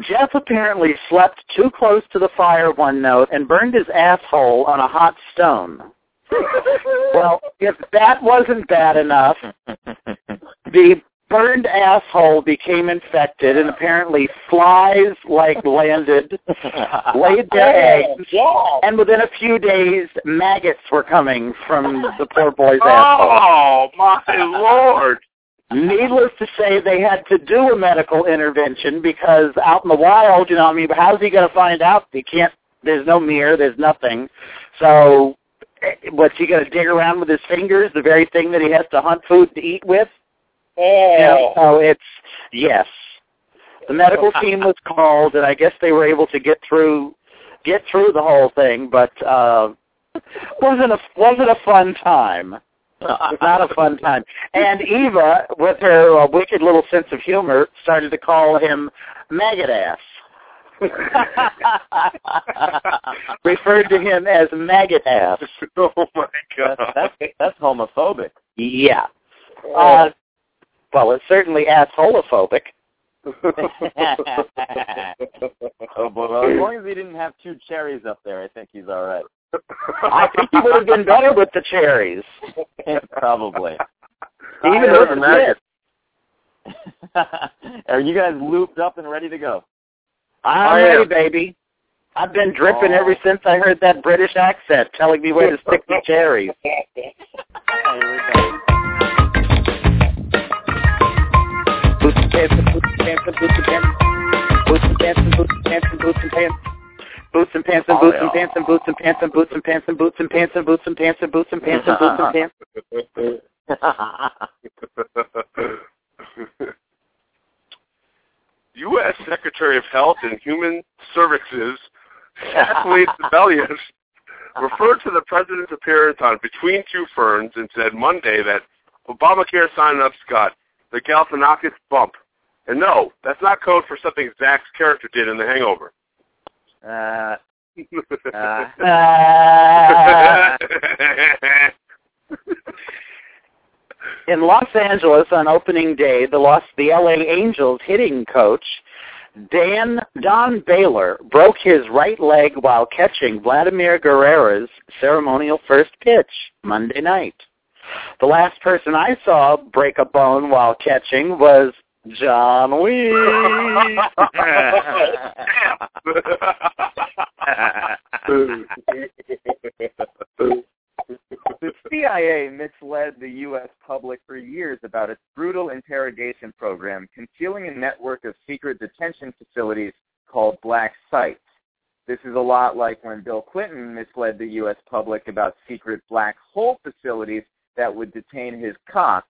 Jeff apparently slept too close to the fire one note and burned his asshole on a hot stone. well, if that wasn't bad enough, the burned asshole became infected, and apparently flies like landed, laid their eggs, and within a few days, maggots were coming from the poor boy's asshole. Oh my lord! Needless to say, they had to do a medical intervention because out in the wild, you know, I mean, how's he going to find out? He can't. There's no mirror. There's nothing. So, eh, what's he going to dig around with his fingers? The very thing that he has to hunt food to eat with. Oh, You know, so it's yes. The medical team was called, and I guess they were able to get through get through the whole thing, but uh, wasn't a wasn't a fun time. Not a fun time. And Eva, with her uh, wicked little sense of humor, started to call him maggot ass. Referred to him as maggot ass. oh my god! That's, that's, that's homophobic. Yeah. Uh, well, it's certainly assholophobic. oh, but well, as long as he didn't have two cherries up there, I think he's all right. I think he would have been better with the cherries. Probably. Even with the maggot. Are you guys looped up and ready to go? I'm I ready, am. baby. I've been dripping Oh. ever since I heard that British accent telling me where to stick the cherries. Boots and pants and boots and pants boots and pants. Boots and pants boots and pants and boots and pants. Boots and pants and boots and pants and boots and pants and boots and pants and boots and pants and boots and pants and boots and pants and boots and pants. U.S. Secretary of Health and Human Services Kathleen Sebelius referred to the president's appearance on Between Two Ferns and said Monday that Obamacare sign-ups got the Galifianakis bump. And no, that's not code for something Zach's character did in The Hangover. Uh, uh. In Los Angeles on opening day, the Los the LA Angels hitting coach Dan Don Baylor broke his right leg while catching Vladimir Guerrero's ceremonial first pitch Monday night. The last person I saw break a bone while catching was John Wee. the CIA misled the U.S. public for years about its brutal interrogation program, concealing a network of secret detention facilities called black sites. This is a lot like when Bill Clinton misled the U.S. public about secret black hole facilities that would detain his cock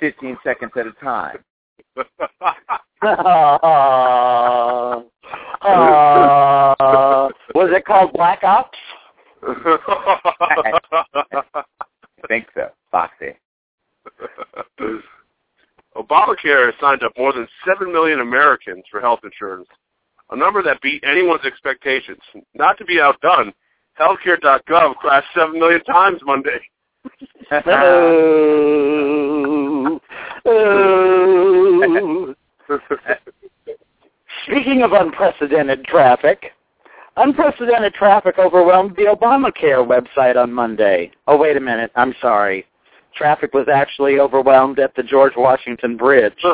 15 seconds at a time. Uh, uh, was it called Black Ops? I think so. Foxy. Obamacare has signed up more than 7 million Americans for health insurance, a number that beat anyone's expectations. Not to be outdone, healthcare.gov crashed 7 million times Monday. Speaking of unprecedented traffic, unprecedented traffic overwhelmed the Obamacare website on Monday. Oh, wait a minute. I'm sorry. Traffic was actually overwhelmed at the George Washington Bridge.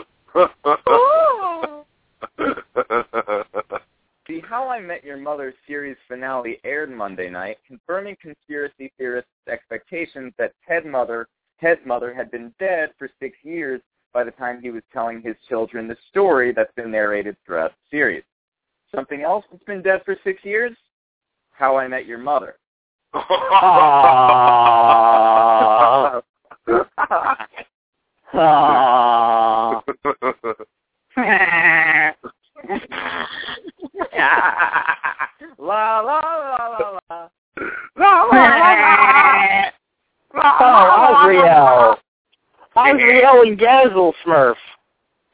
The How I Met Your Mother series finale aired Monday night, confirming conspiracy theorists' expectations that Ted Mother, Ted's mother had been dead for six years by the time he was telling his children the story that's been narrated throughout the series. Something else that's been dead for six years? How I Met Your Mother. Aww. Aww. la la la la la. Oh, Azrael. Azrael and Gazzle Smurf.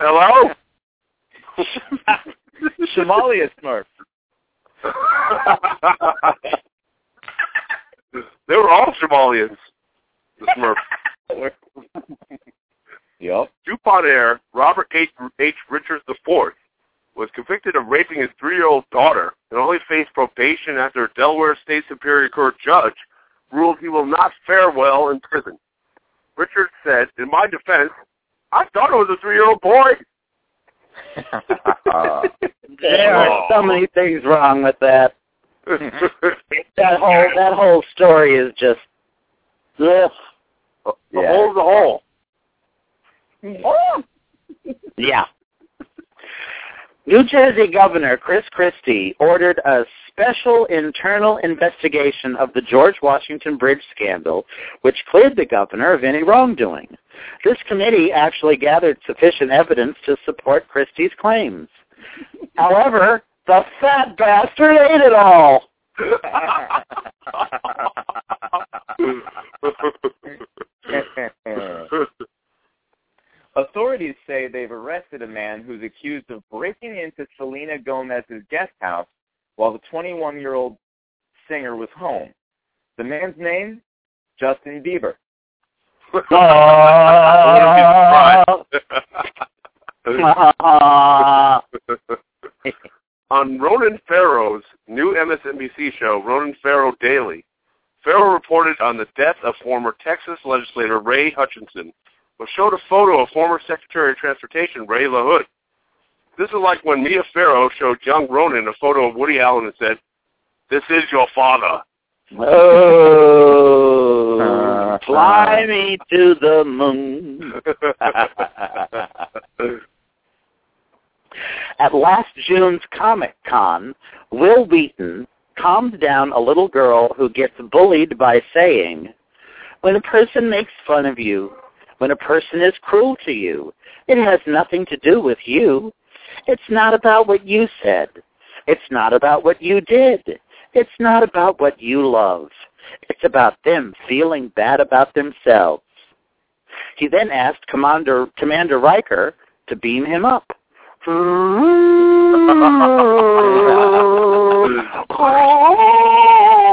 Hello? Somalia Smurf. they were all Somalians. The Smurfs. Yep. DuPont heir Robert H. H. Richards IV was convicted of raping his three-year-old daughter and only faced probation after a Delaware State Superior Court judge ruled he will not fare well in prison. Richard said, in my defense, I thought it was a three-year-old boy. there are so many things wrong with that. that whole that whole story is just ugh. The Yeah. hole's the hole. Yeah. New Jersey Governor Chris Christie ordered a special internal investigation of the George Washington Bridge scandal, which cleared the governor of any wrongdoing. This committee actually gathered sufficient evidence to support Christie's claims. However, the fat bastard ate it all. Authorities say they've arrested a man who's accused of breaking into Selena Gomez's guest house while the 21-year-old singer was home. The man's name? Justin Bieber. On Ronan Farrow's new MSNBC show, Ronan Farrow Daily, Farrow reported on the death of former Texas legislator Ray Hutchison, but showed a photo of former Secretary of Transportation Ray LaHood. This is like when Mia Farrow showed young Ronan a photo of Woody Allen and said, "This is your father." Oh, fly me to the moon. At last June's Comic Con, Wil Wheaton calmed down a little girl who gets bullied by saying, When a person makes fun of you, when a person is cruel to you, it has nothing to do with you. It's not about what you said. It's not about what you did. It's not about what you love. It's about them feeling bad about themselves. He then asked Commander, Commander Riker to beam him up.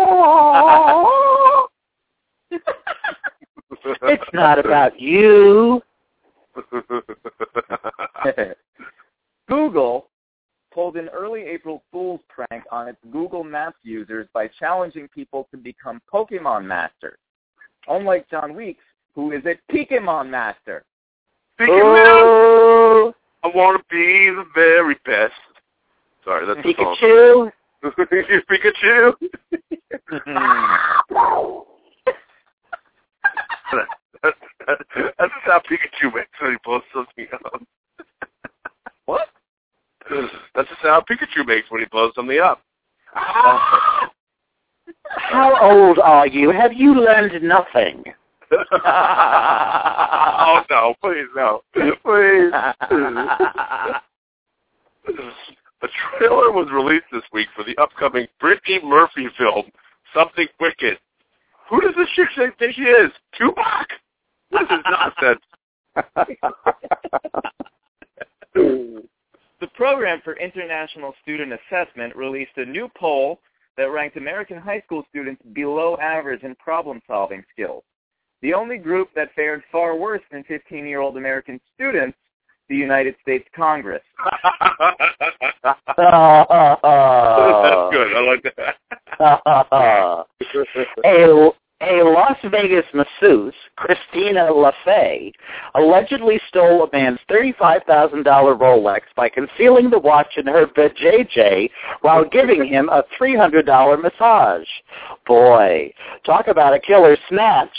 it's not about you. Google pulled an early April Fool's prank on its Google Maps users by challenging people to become Pokemon masters. Unlike John Weeks, who is a Pokemon master. Oh, I want to be the very best. Sorry, that's the song. Pikachu. Pikachu. That's, that's how Pikachu makes when he blows something up. What? That's the sound Pikachu makes when he blows something up. How old are you? Have you learned nothing? oh no, please no. Please. A trailer was released this week for the upcoming Brittany Murphy film, Something Wicked. Who does this chick think think she is? Tupac? This is nonsense. The Program for International Student Assessment released a new poll that ranked American high school students below average in problem-solving skills. The only group that fared far worse than 15-year-old American students, the United States Congress. That's good. I like that. a, a Las Vegas masseuse, Christina LaFay, allegedly stole a man's $35,000 Rolex by concealing the watch in her vajayjay while giving him a $300 massage. Boy, talk about a killer snatch.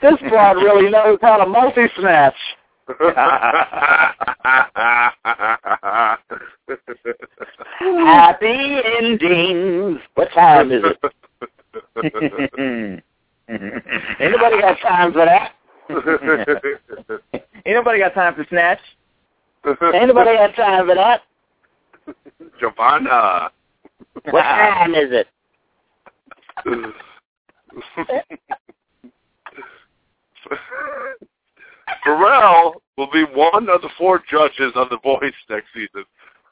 This broad really knows how to multi-snatch. Happy endings. What time is it? Anybody got time for that? Anybody got time for snatch. Anybody got time for that? Giovanna. What time is it? Pharrell will be one of the four judges on The Voice next season,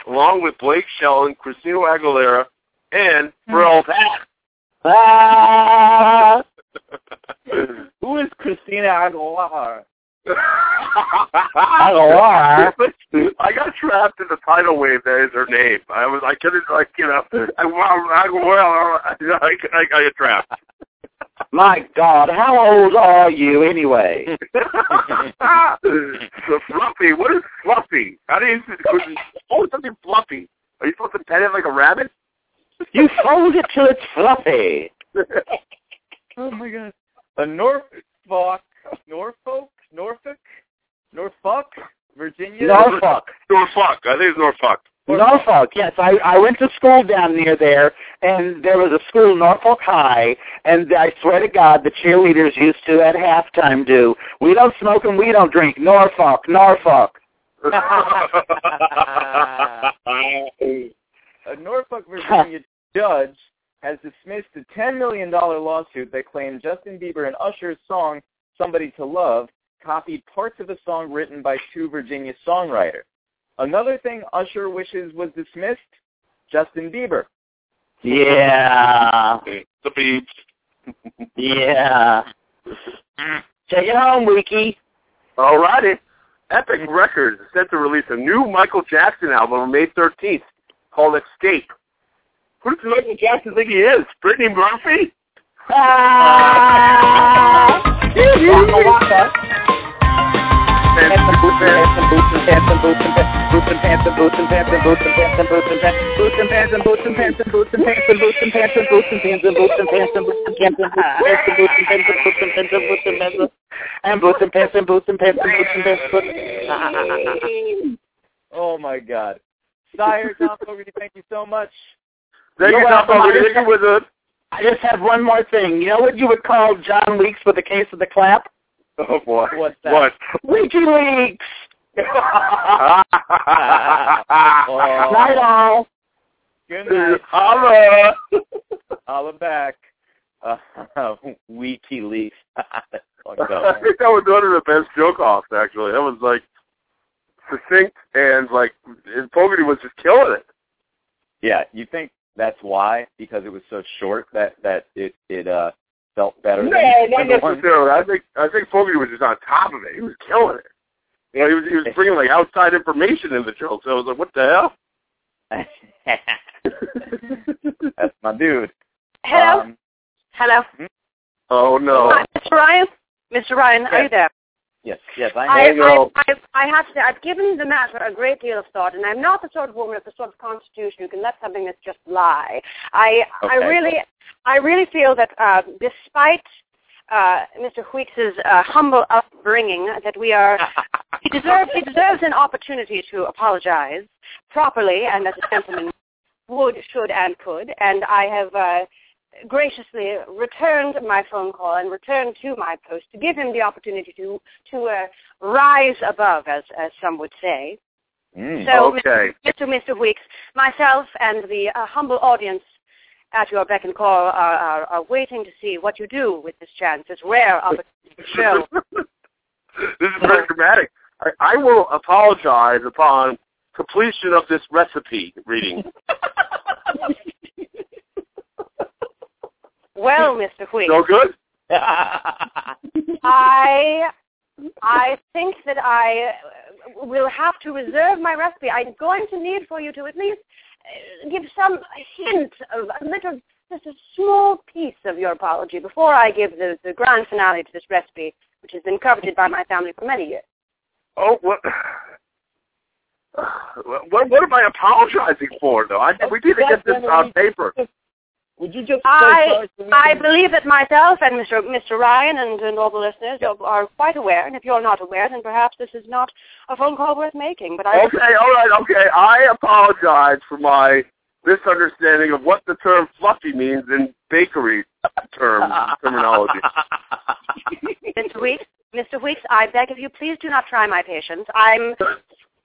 along with Blake Shelton, Christina Aguilera, and Pharrell's Ah, Who is Christina Aguilera? Aguilar? I got trapped in the tidal wave that is her name. I was I couldn't like you know I I, I, I, I got trapped. My God, how old are you anyway? the fluffy. What is fluffy? How do you? Oh, something fluffy. Are you supposed to pet it like a rabbit? You fold it till it's fluffy. oh my god. A Norfolk, Norfolk, Norfolk, Norfolk, Virginia. Norfolk. Norfolk. I think it's Norfolk. Norfolk, yes. I, I went to school down near there, and there was a school, Norfolk High, and I swear to God, the cheerleaders used to at halftime do, we don't smoke and we don't drink, Norfolk, Norfolk. a Norfolk, Virginia judge has dismissed a $10 million lawsuit that claimed Justin Bieber and Usher's song, Somebody to Love, copied parts of a song written by two Virginia songwriters. Another thing Usher wishes was dismissed, Justin Bieber. Yeah. The beeps. yeah. Take it home, Wiki. All righty. Epic Records is set to release a new Michael Jackson album on May 13th called Xscape. Who does Michael Jackson think he is? Brittany Murphy? Ah! waka waka. Pants and boots and pants and boots and boots and pants and boots and pants and boots and pants and boots and pants boots and pants and boots and pants and boots and pants and boots and pants and boots and pants and boots and pants and boots and pants and boots and pants and boots and pants and boots and pants and boots and pants and boots and boots and pants and boots and pants and boots and pants. Oh my God. Sire, Thom Fogarty, thank you so much. Thank you, Thom Fogarty. Thank you us. I just have one more thing. You know what you would call John Weeks with a case of the clap? Oh boy. What's that? What? WikiLeaks. Oh. Night all. Good night. Holla. Holla back. Uh, WikiLeaks. That's I think that was one of the best joke offs actually. That was like succinct and like and Fogarty was just killing it. Yeah, you think that's why? Because it was so short that that it it uh felt better. No, than not the one- necessarily. I think I think Fogarty was just on top of it. He was killing it. You know, he was he was bringing like outside information in the joke. So I was like, what the hell? That's my dude. Hello? Um, Hello? Oh no. Hi, Mr. Ryan? Mr. Ryan, are you there? yes, yes, I I, know. I, I, I have to say, I've given the matter a great deal of thought, and I'm not the sort of woman of the sort of constitution who can let something that's just lie. I, I really, I really feel that uh, despite uh, Mr. Weeks's uh, humble upbringing, that we are, he deserves, he deserves an opportunity to apologize properly, and as a gentleman would, should, and could, and I have. Uh, graciously returned my phone call and returned to my post to give him the opportunity to to uh, rise above, as as some would say. Mm. So, Okay. Mr. Mr. Weeks, myself and the uh, humble audience at your beck and call are, are, are waiting to see what you do with this chance, this rare opportunity to show. this is very dramatic. I, I will apologize upon completion of this recipe reading. Well, Mr. Weeks, No good? I I think that I will have to reserve my recipe. I'm going to need for you to at least Uh, give some hint of a little, just a small piece of your apology before I give the, the grand finale to this recipe, which has been coveted by my family for many years. Oh, what? What, what am I apologizing for, though? I, we need to get this on paper. Would you just say I I believe that myself and Mr. Mr. Ryan and, and all the listeners are, are quite aware, and if you're not aware, then perhaps this is not a phone call worth making. But I Okay, all right, okay. I apologize for my misunderstanding of what the term fluffy means in bakery term terminology. Mr. Weeks, Mr. Weeks, I beg of you, please do not try my patience. I'm,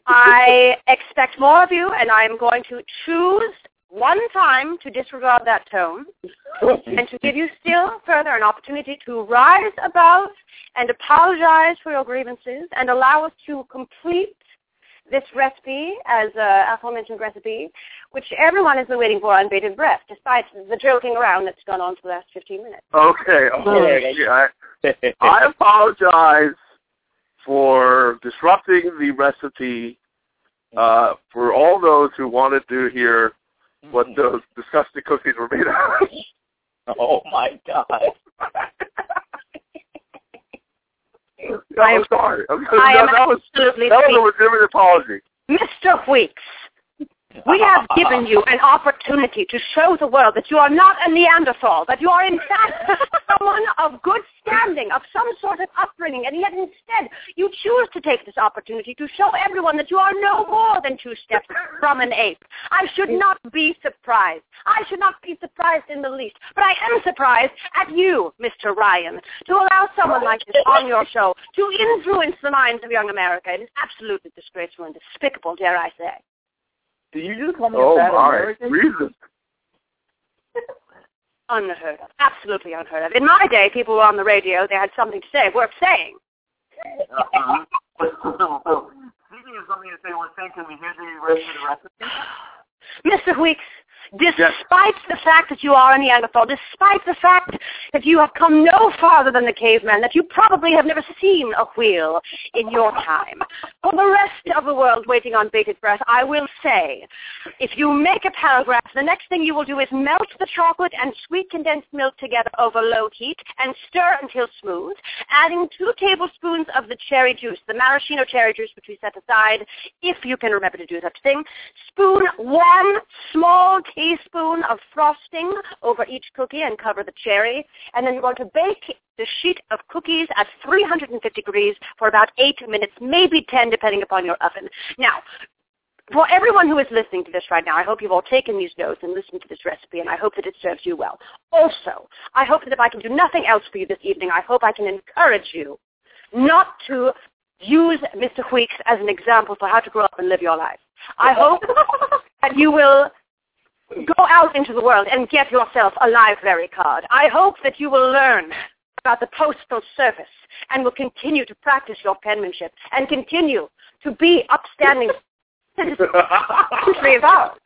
I expect more of you, and I am going to choose one time to disregard that tone, and to give you still further an opportunity to rise above and apologize for your grievances, and allow us to complete this recipe as a aforementioned recipe, which everyone has been waiting for on bated breath, despite the joking around that's gone on for the last 15 minutes. Okay, okay. Yeah, I, I apologize for disrupting the recipe uh, for all those who wanted to hear what those disgusting cookies were made out of. Oh my God. No, I'm sorry. I'm, I that, am that was absolutely that was a legitimate apology. Mr. Weeks, we have given you an opportunity to show the world that you are not a Neanderthal, that you are in fact someone of good standing, of some sort of upbringing, and yet instead you choose to take this opportunity to show everyone that you are no more than two steps from an ape. I should not be surprised. I should not be surprised in the least. But I am surprised at you, Mr. Ryan, to allow someone like this on your show to influence the minds of young America. It is absolutely disgraceful and despicable, dare I say. Did you just call me Oh a fat my, American? Jesus. Unheard of. Absolutely unheard of. In my day, people were on the radio. They had something to say, worth saying. Uh-huh. Speaking of something to say, one thing, can we hear the rest of the recipe? Mr. Weeks, despite the fact that you are a Neanderthal, despite the fact that you have come no farther than the caveman, that you probably have never seen a wheel in your time, for the rest of the world waiting on bated breath, I will say, if you make a paragraph, the next thing you will do is melt the chocolate and sweet condensed milk together over low heat and stir until smooth, adding two tablespoons of the cherry juice, the maraschino cherry juice, which we set aside, if you can remember to do such a thing. Spoon one small teaspoon of frosting over each cookie and cover the cherry. And then you're going to bake the sheet of cookies at 350 degrees for about 8 minutes, maybe 10 depending upon your oven. Now, for everyone who is listening to this right now, I hope you've all taken these notes and listened to this recipe, and I hope that it serves you well. Also, I hope that if I can do nothing else for you this evening, I hope I can encourage you not to use Mr. Weeks as an example for how to grow up and live your life. I hope that you will go out into the world and get yourself a library card. I hope that you will learn about the postal service and will continue to practice your penmanship and continue to be upstanding citizens country of ours.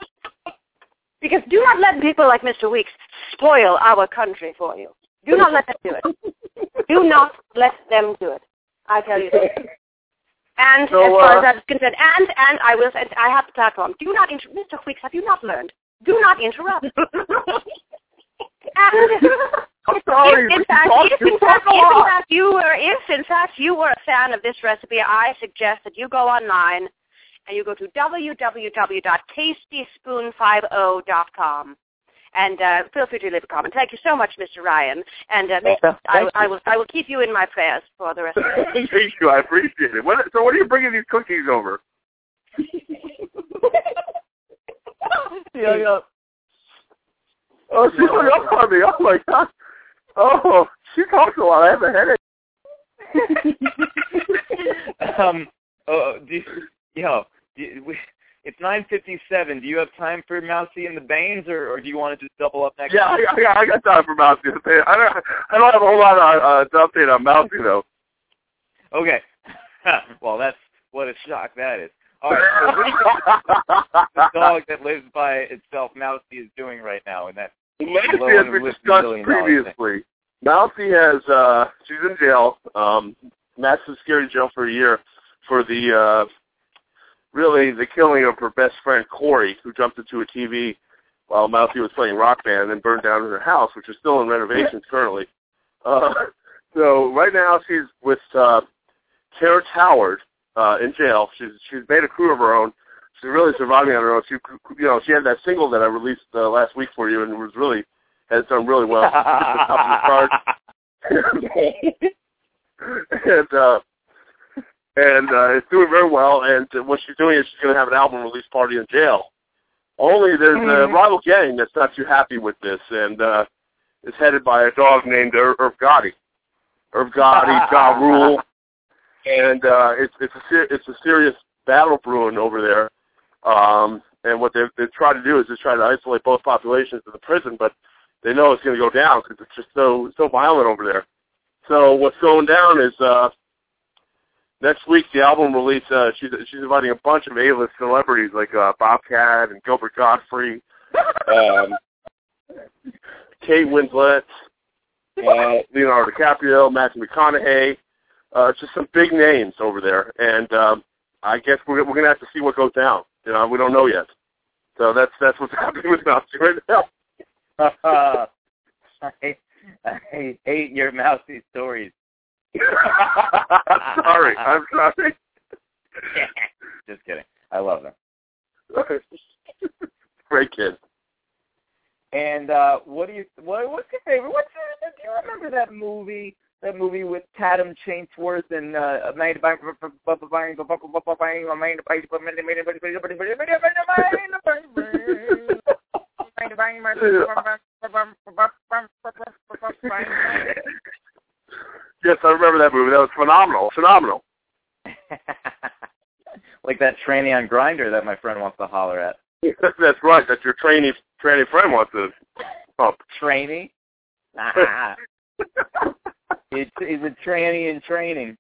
Because do not let people like Mr. Weeks spoil our country for you. Do not let them do it. Do not let them do it. I tell you. And So, as far uh, as that's concerned, and and I will, and I have the platform. Do not, Mr. Weeks, have you not learned? Do not interrupt. and I'm sorry. if in fact, if in fact, if in fact you were, if in fact you were a fan of this recipe, I suggest that you go online and you go to www.tastyspoon50.com. And uh, feel free to leave a comment. Thank you so much, Mr. Ryan. And uh, Thank I. I will I will keep you in my prayers for the rest of the day. Thank you. I appreciate it. What, so what are you bringing these cookies over? Yeah, yeah. Oh, she hung up on me. Oh, my God. Oh, she talks a lot. I have a headache. um, oh, do you, yo, do you, we, it's 9:57. Do you have time for Mousy and the Banes, or, or do you want to just double up next? Yeah, I, time? I, got- I got time for Mousy. I don't, I don't have a whole lot of, uh, to update on Mousy, though. Okay. well, that's what a shock that is. All right. So what do you think the dog that lives by itself, Mousy, is doing right now in that Mousy has been discussed previously. Mousy has, uh, she's in jail. Um, Massive scary jail for a year for the, uh, really the killing of her best friend Corey, who jumped into a TV while Mousy was playing Rock Band and burned down her house, which is still in renovations currently. Uh, so right now she's with uh, Terrence Howard uh, in jail. She's she's made a crew of her own. She's really surviving on her own. She you know she had that single that I released uh, last week for you, and it was really has done really well. It's at the top of the and uh, and uh, it's doing very well. And what she's doing is she's going to have an album release party in jail. Only there's a rival gang that's not too happy with this, and uh, it's headed by a dog named Ir- Irv Gotti. Irv Gotti, Ja Rule, and uh, it's it's a ser- it's a serious battle brewing over there. Um, and what they've, they've tried to do is just try to isolate both populations in the prison, but they know it's going to go down because it's just so so violent over there. So what's going down is uh, next week the album release. Uh, she's she's inviting a bunch of A-list celebrities like uh, Bobcat and Gilbert Gottfried, um, Kate Winslet, uh, Leonardo DiCaprio, Matthew McConaughey. Uh, just some big names over there, and um, I guess we're we're gonna have to see what goes down. You know, we don't know yet. So that's that's what's happening with Mousy right now. uh, I, I hate your mousy stories. sorry, I'm sorry. Just kidding. I love them. Great kid. And uh what do you what what's your favorite? What's your, do you remember that movie? That movie with Tatum Chainsworth and uh made by Yes, I remember that movie. That was phenomenal. Phenomenal. like that tranny on Grindr that my friend wants to holler at. That's right. That your trainee trainee friend wants to pump. Trainee? It's it's a tranny in training.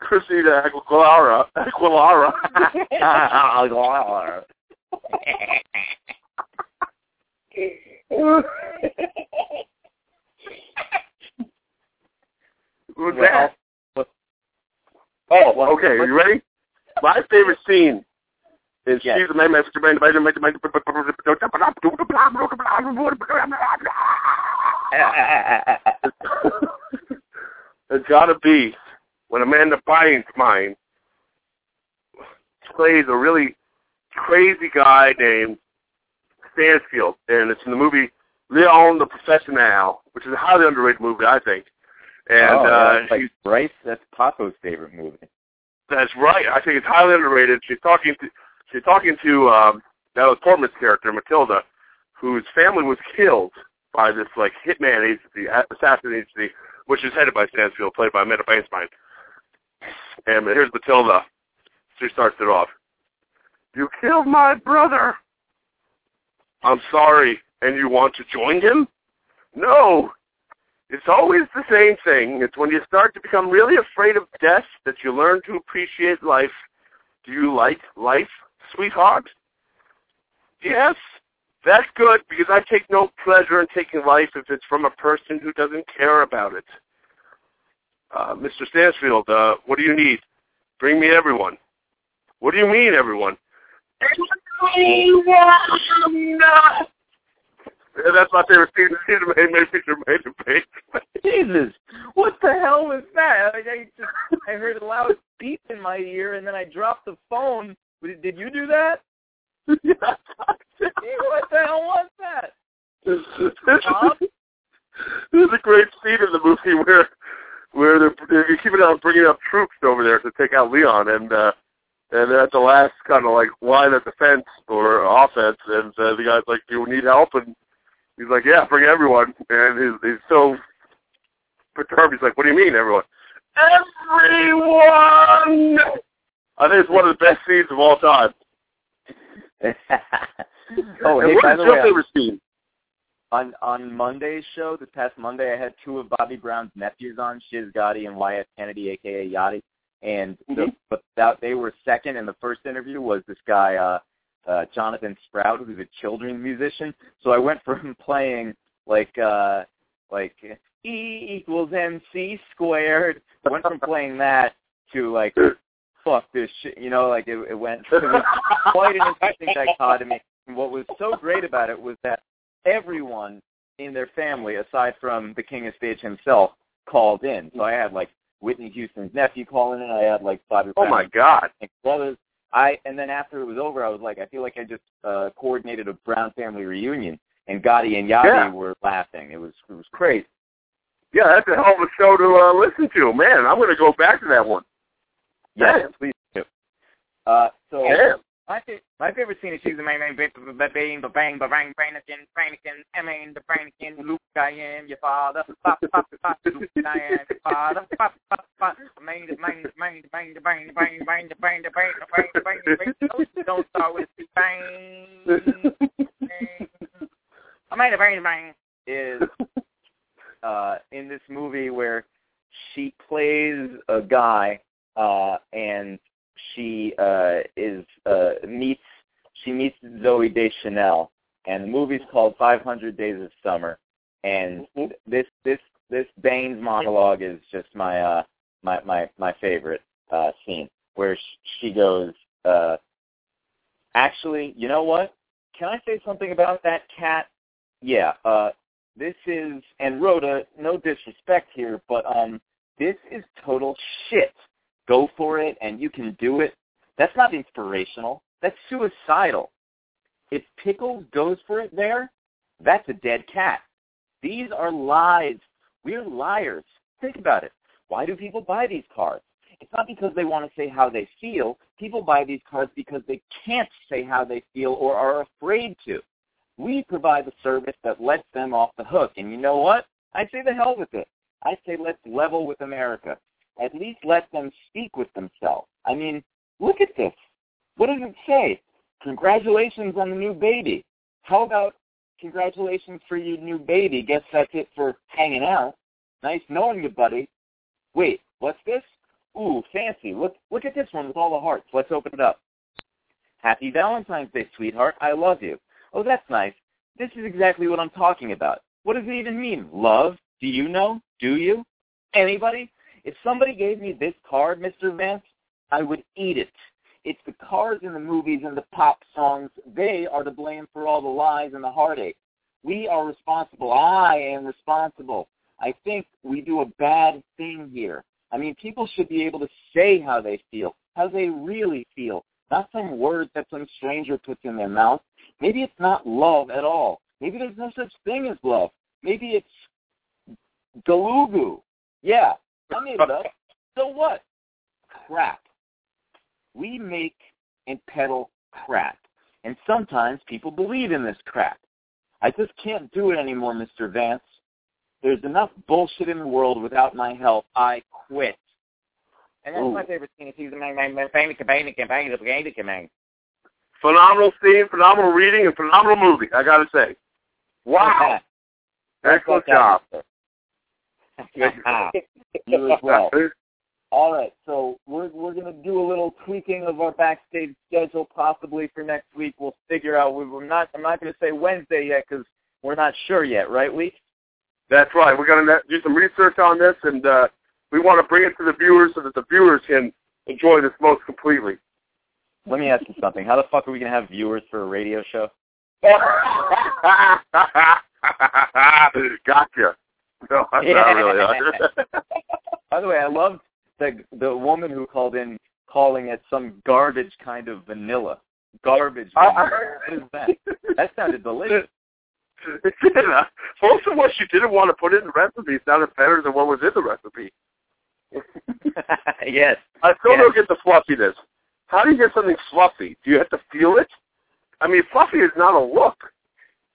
Christina Aguilera. Aguilera. Aguilera. Who's that? Oh, okay. Are you ready? My favorite scene is Yes. she's the man, It's got to be when Amanda Bynes plays a really crazy guy named Stansfield, and it's in the movie Leon the Professional, which is a highly underrated movie, I think. And oh, uh, that's like Bryce, that's Paco's favorite movie. That's right. I think it's highly underrated. She's talking to she's talking to um Natalie Portman's character, Matilda, whose family was killed by this like hitman agency, assassin agency, which is headed by Stansfield, played by Amanda Bainspine. And here's Matilda. She starts it off. You killed my brother. I'm sorry, and you want to join him? No. It's always the same thing. It's when you start to become really afraid of death that you learn to appreciate life. Do you like life, sweetheart? Yes. That's good because I take no pleasure in taking life if it's from a person who doesn't care about it. Uh, Mr. Stansfield, uh, what do you need? Bring me everyone. What do you mean, everyone? Yeah, that's my favorite scene. Scene made me picture made me. Jesus, what the hell was that? I, I just I heard a loud beep in my ear, and then I dropped the phone. Did you do that? What the hell was that? Bob? There's a great scene in the movie where where they're, they're keeping on bringing up troops over there to take out Leon, and uh, and at the last kind of like line of defense or offense, and uh, the guy's like, "Do you need help?" And he's like, "Yeah, bring everyone." And he's, he's so perturbed. He's like, "What do you mean, everyone?" Everyone. I think it's one of the best scenes of all time. oh, hey, what by is the your way, favorite scene? on on Monday's show, this past Monday, I had two of Bobby Brown's nephews on, Shiz Gotti and Wyatt Kennedy, aka Yachty, and the, Mhm. but that they were second. And the first interview was this guy, uh, uh, Jonathan Sprout, who's a children's musician. So I went from playing like uh, like E equals MC squared. I went from playing that to like fuck this shit. You know, like it, it went. It was quite an interesting dichotomy. And what was so great about it was that everyone in their family, aside from the king of stage himself, called in. So I had like Whitney Houston's nephew calling in. I had like Bobby Oh my God! brothers. I and then after it was over, I was like, I feel like I just uh, coordinated a Brown family reunion, and Gotti and Yachty Yeah. were laughing. It was it was crazy. Yeah, that's a hell of a show to uh, listen to. Man, I'm going to go back to that one. Yes, Damn. please do. Uh, so Damn. my fa- my favorite scene is she's the main main bang bang bang bang Brannigan Brannigan I mean the Brannigan Luke I am your father pop pop pop Luke I am your father pop pop pop main the main the main the bang the bang the bang the bang the bang the bang the bang the bang the bang the don't start with the bang. I made a bang the bang is uh in this movie where she plays a guy uh and she uh is uh meets she meets Zooey Deschanel and the movie's called 500 Days of Summer. And this this this Bynes monologue is just my uh my my my favorite uh scene where she goes uh actually you know what? Can I say something about that cat? Yeah uh This is and Rhoda, no disrespect here, but um, this is total shit. Go for it, and you can do it. That's not inspirational. That's suicidal. If Pickles goes for it there, that's a dead cat. These are lies. We're liars. Think about it. Why do people buy these cards? It's not because they want to say how they feel. People buy these cards because they can't say how they feel or are afraid to. We provide the service that lets them off the hook. And you know what? I say the hell with it. I say let's level with America. At least let them speak with themselves. I mean, look at this. What does it say? Congratulations on the new baby. How about congratulations for your new baby? Guess that's it for hanging out. Nice knowing you, buddy. Wait, what's this? Ooh, fancy. Look look at this one with all the hearts. Let's open it up. Happy Valentine's Day, sweetheart. I love you. Oh, that's nice. This is exactly what I'm talking about. What does it even mean? Love? Do you know? Do you? Anybody? If somebody gave me this card, Mr. Vance, I would eat it. It's the cars in the movies and the pop songs. They are to blame for all the lies and the heartache. We are responsible. I am responsible. I think we do a bad thing here. I mean, people should be able to say how they feel, how they really feel, not some words that some stranger puts in their mouth. Maybe it's not love at all. Maybe there's no such thing as love. Maybe it's galugu. Yeah, I made it up. So what? Crap. We make and peddle crap. And sometimes people believe in this crap. I just can't do it anymore, Mr. Vance. There's enough bullshit in the world without my help. I quit. And that's Ooh. my favorite scene. He's my, my, my favorite campaign, campaign, campaign, campaign. Phenomenal scene, phenomenal reading, and phenomenal movie, I gotta say. Wow. Excellent job. you as well. All right, so we're we're gonna do a little tweaking of our backstage schedule possibly for next week. We'll figure out. We're not. I'm not gonna say Wednesday yet because we're not sure yet, right, Week? That's right. We're gonna do some research on this, and uh, we want to bring it to the viewers so that the viewers can enjoy this most completely. Let me ask you something. How the fuck are we gonna have viewers for a radio show? gotcha. No, yeah. not really. By the way, I loved the the woman who called in calling it some garbage kind of vanilla. Garbage. Vanilla. what is that? That sounded delicious. Most of what she didn't want to put in the recipe sounded better than what was in the recipe. yes. I still yes. don't get the fluffiness. How do you get something fluffy? Do you have to feel it? I mean, fluffy is not a look.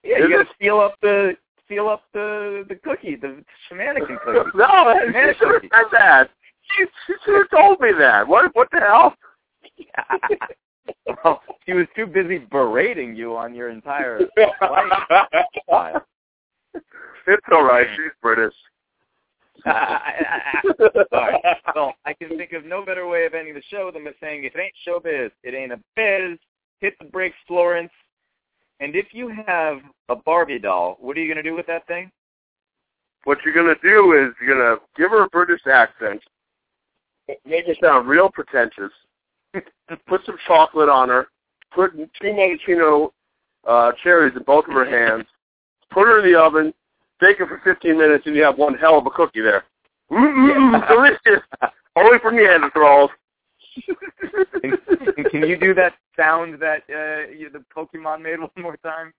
Yeah, you got to feel up the feel up the the cookie, the shenanigan cookie. no, she should have said that. She, she should have told me that. What what the hell? well, she was too busy berating you on your entire life. it's all right. She's British. Sorry. Well, I can think of no better way of ending the show than by saying, if it ain't showbiz, it ain't a biz. Hit the brakes, Florence. And if you have a Barbie doll, what are you going to do with that thing? What you're going to do is you're going to give her a British accent, make her sound real pretentious, put some chocolate on her, put two maraschino uh, cherries in both of her hands, put her in the oven, bake her for 15 minutes, and you have one hell of a cookie there. Mmm, delicious. Only for Neanderthals. can, can you do that sound that uh, you, the Pokemon made one more time?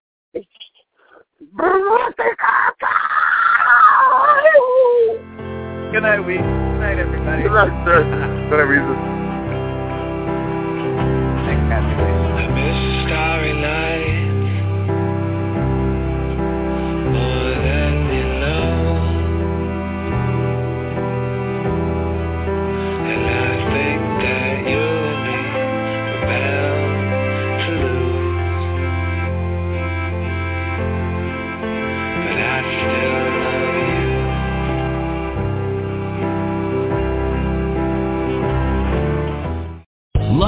Good night, we. Good night, everybody. Good night, sir. Good night, Reason. Thanks, Kathy. I miss starry night.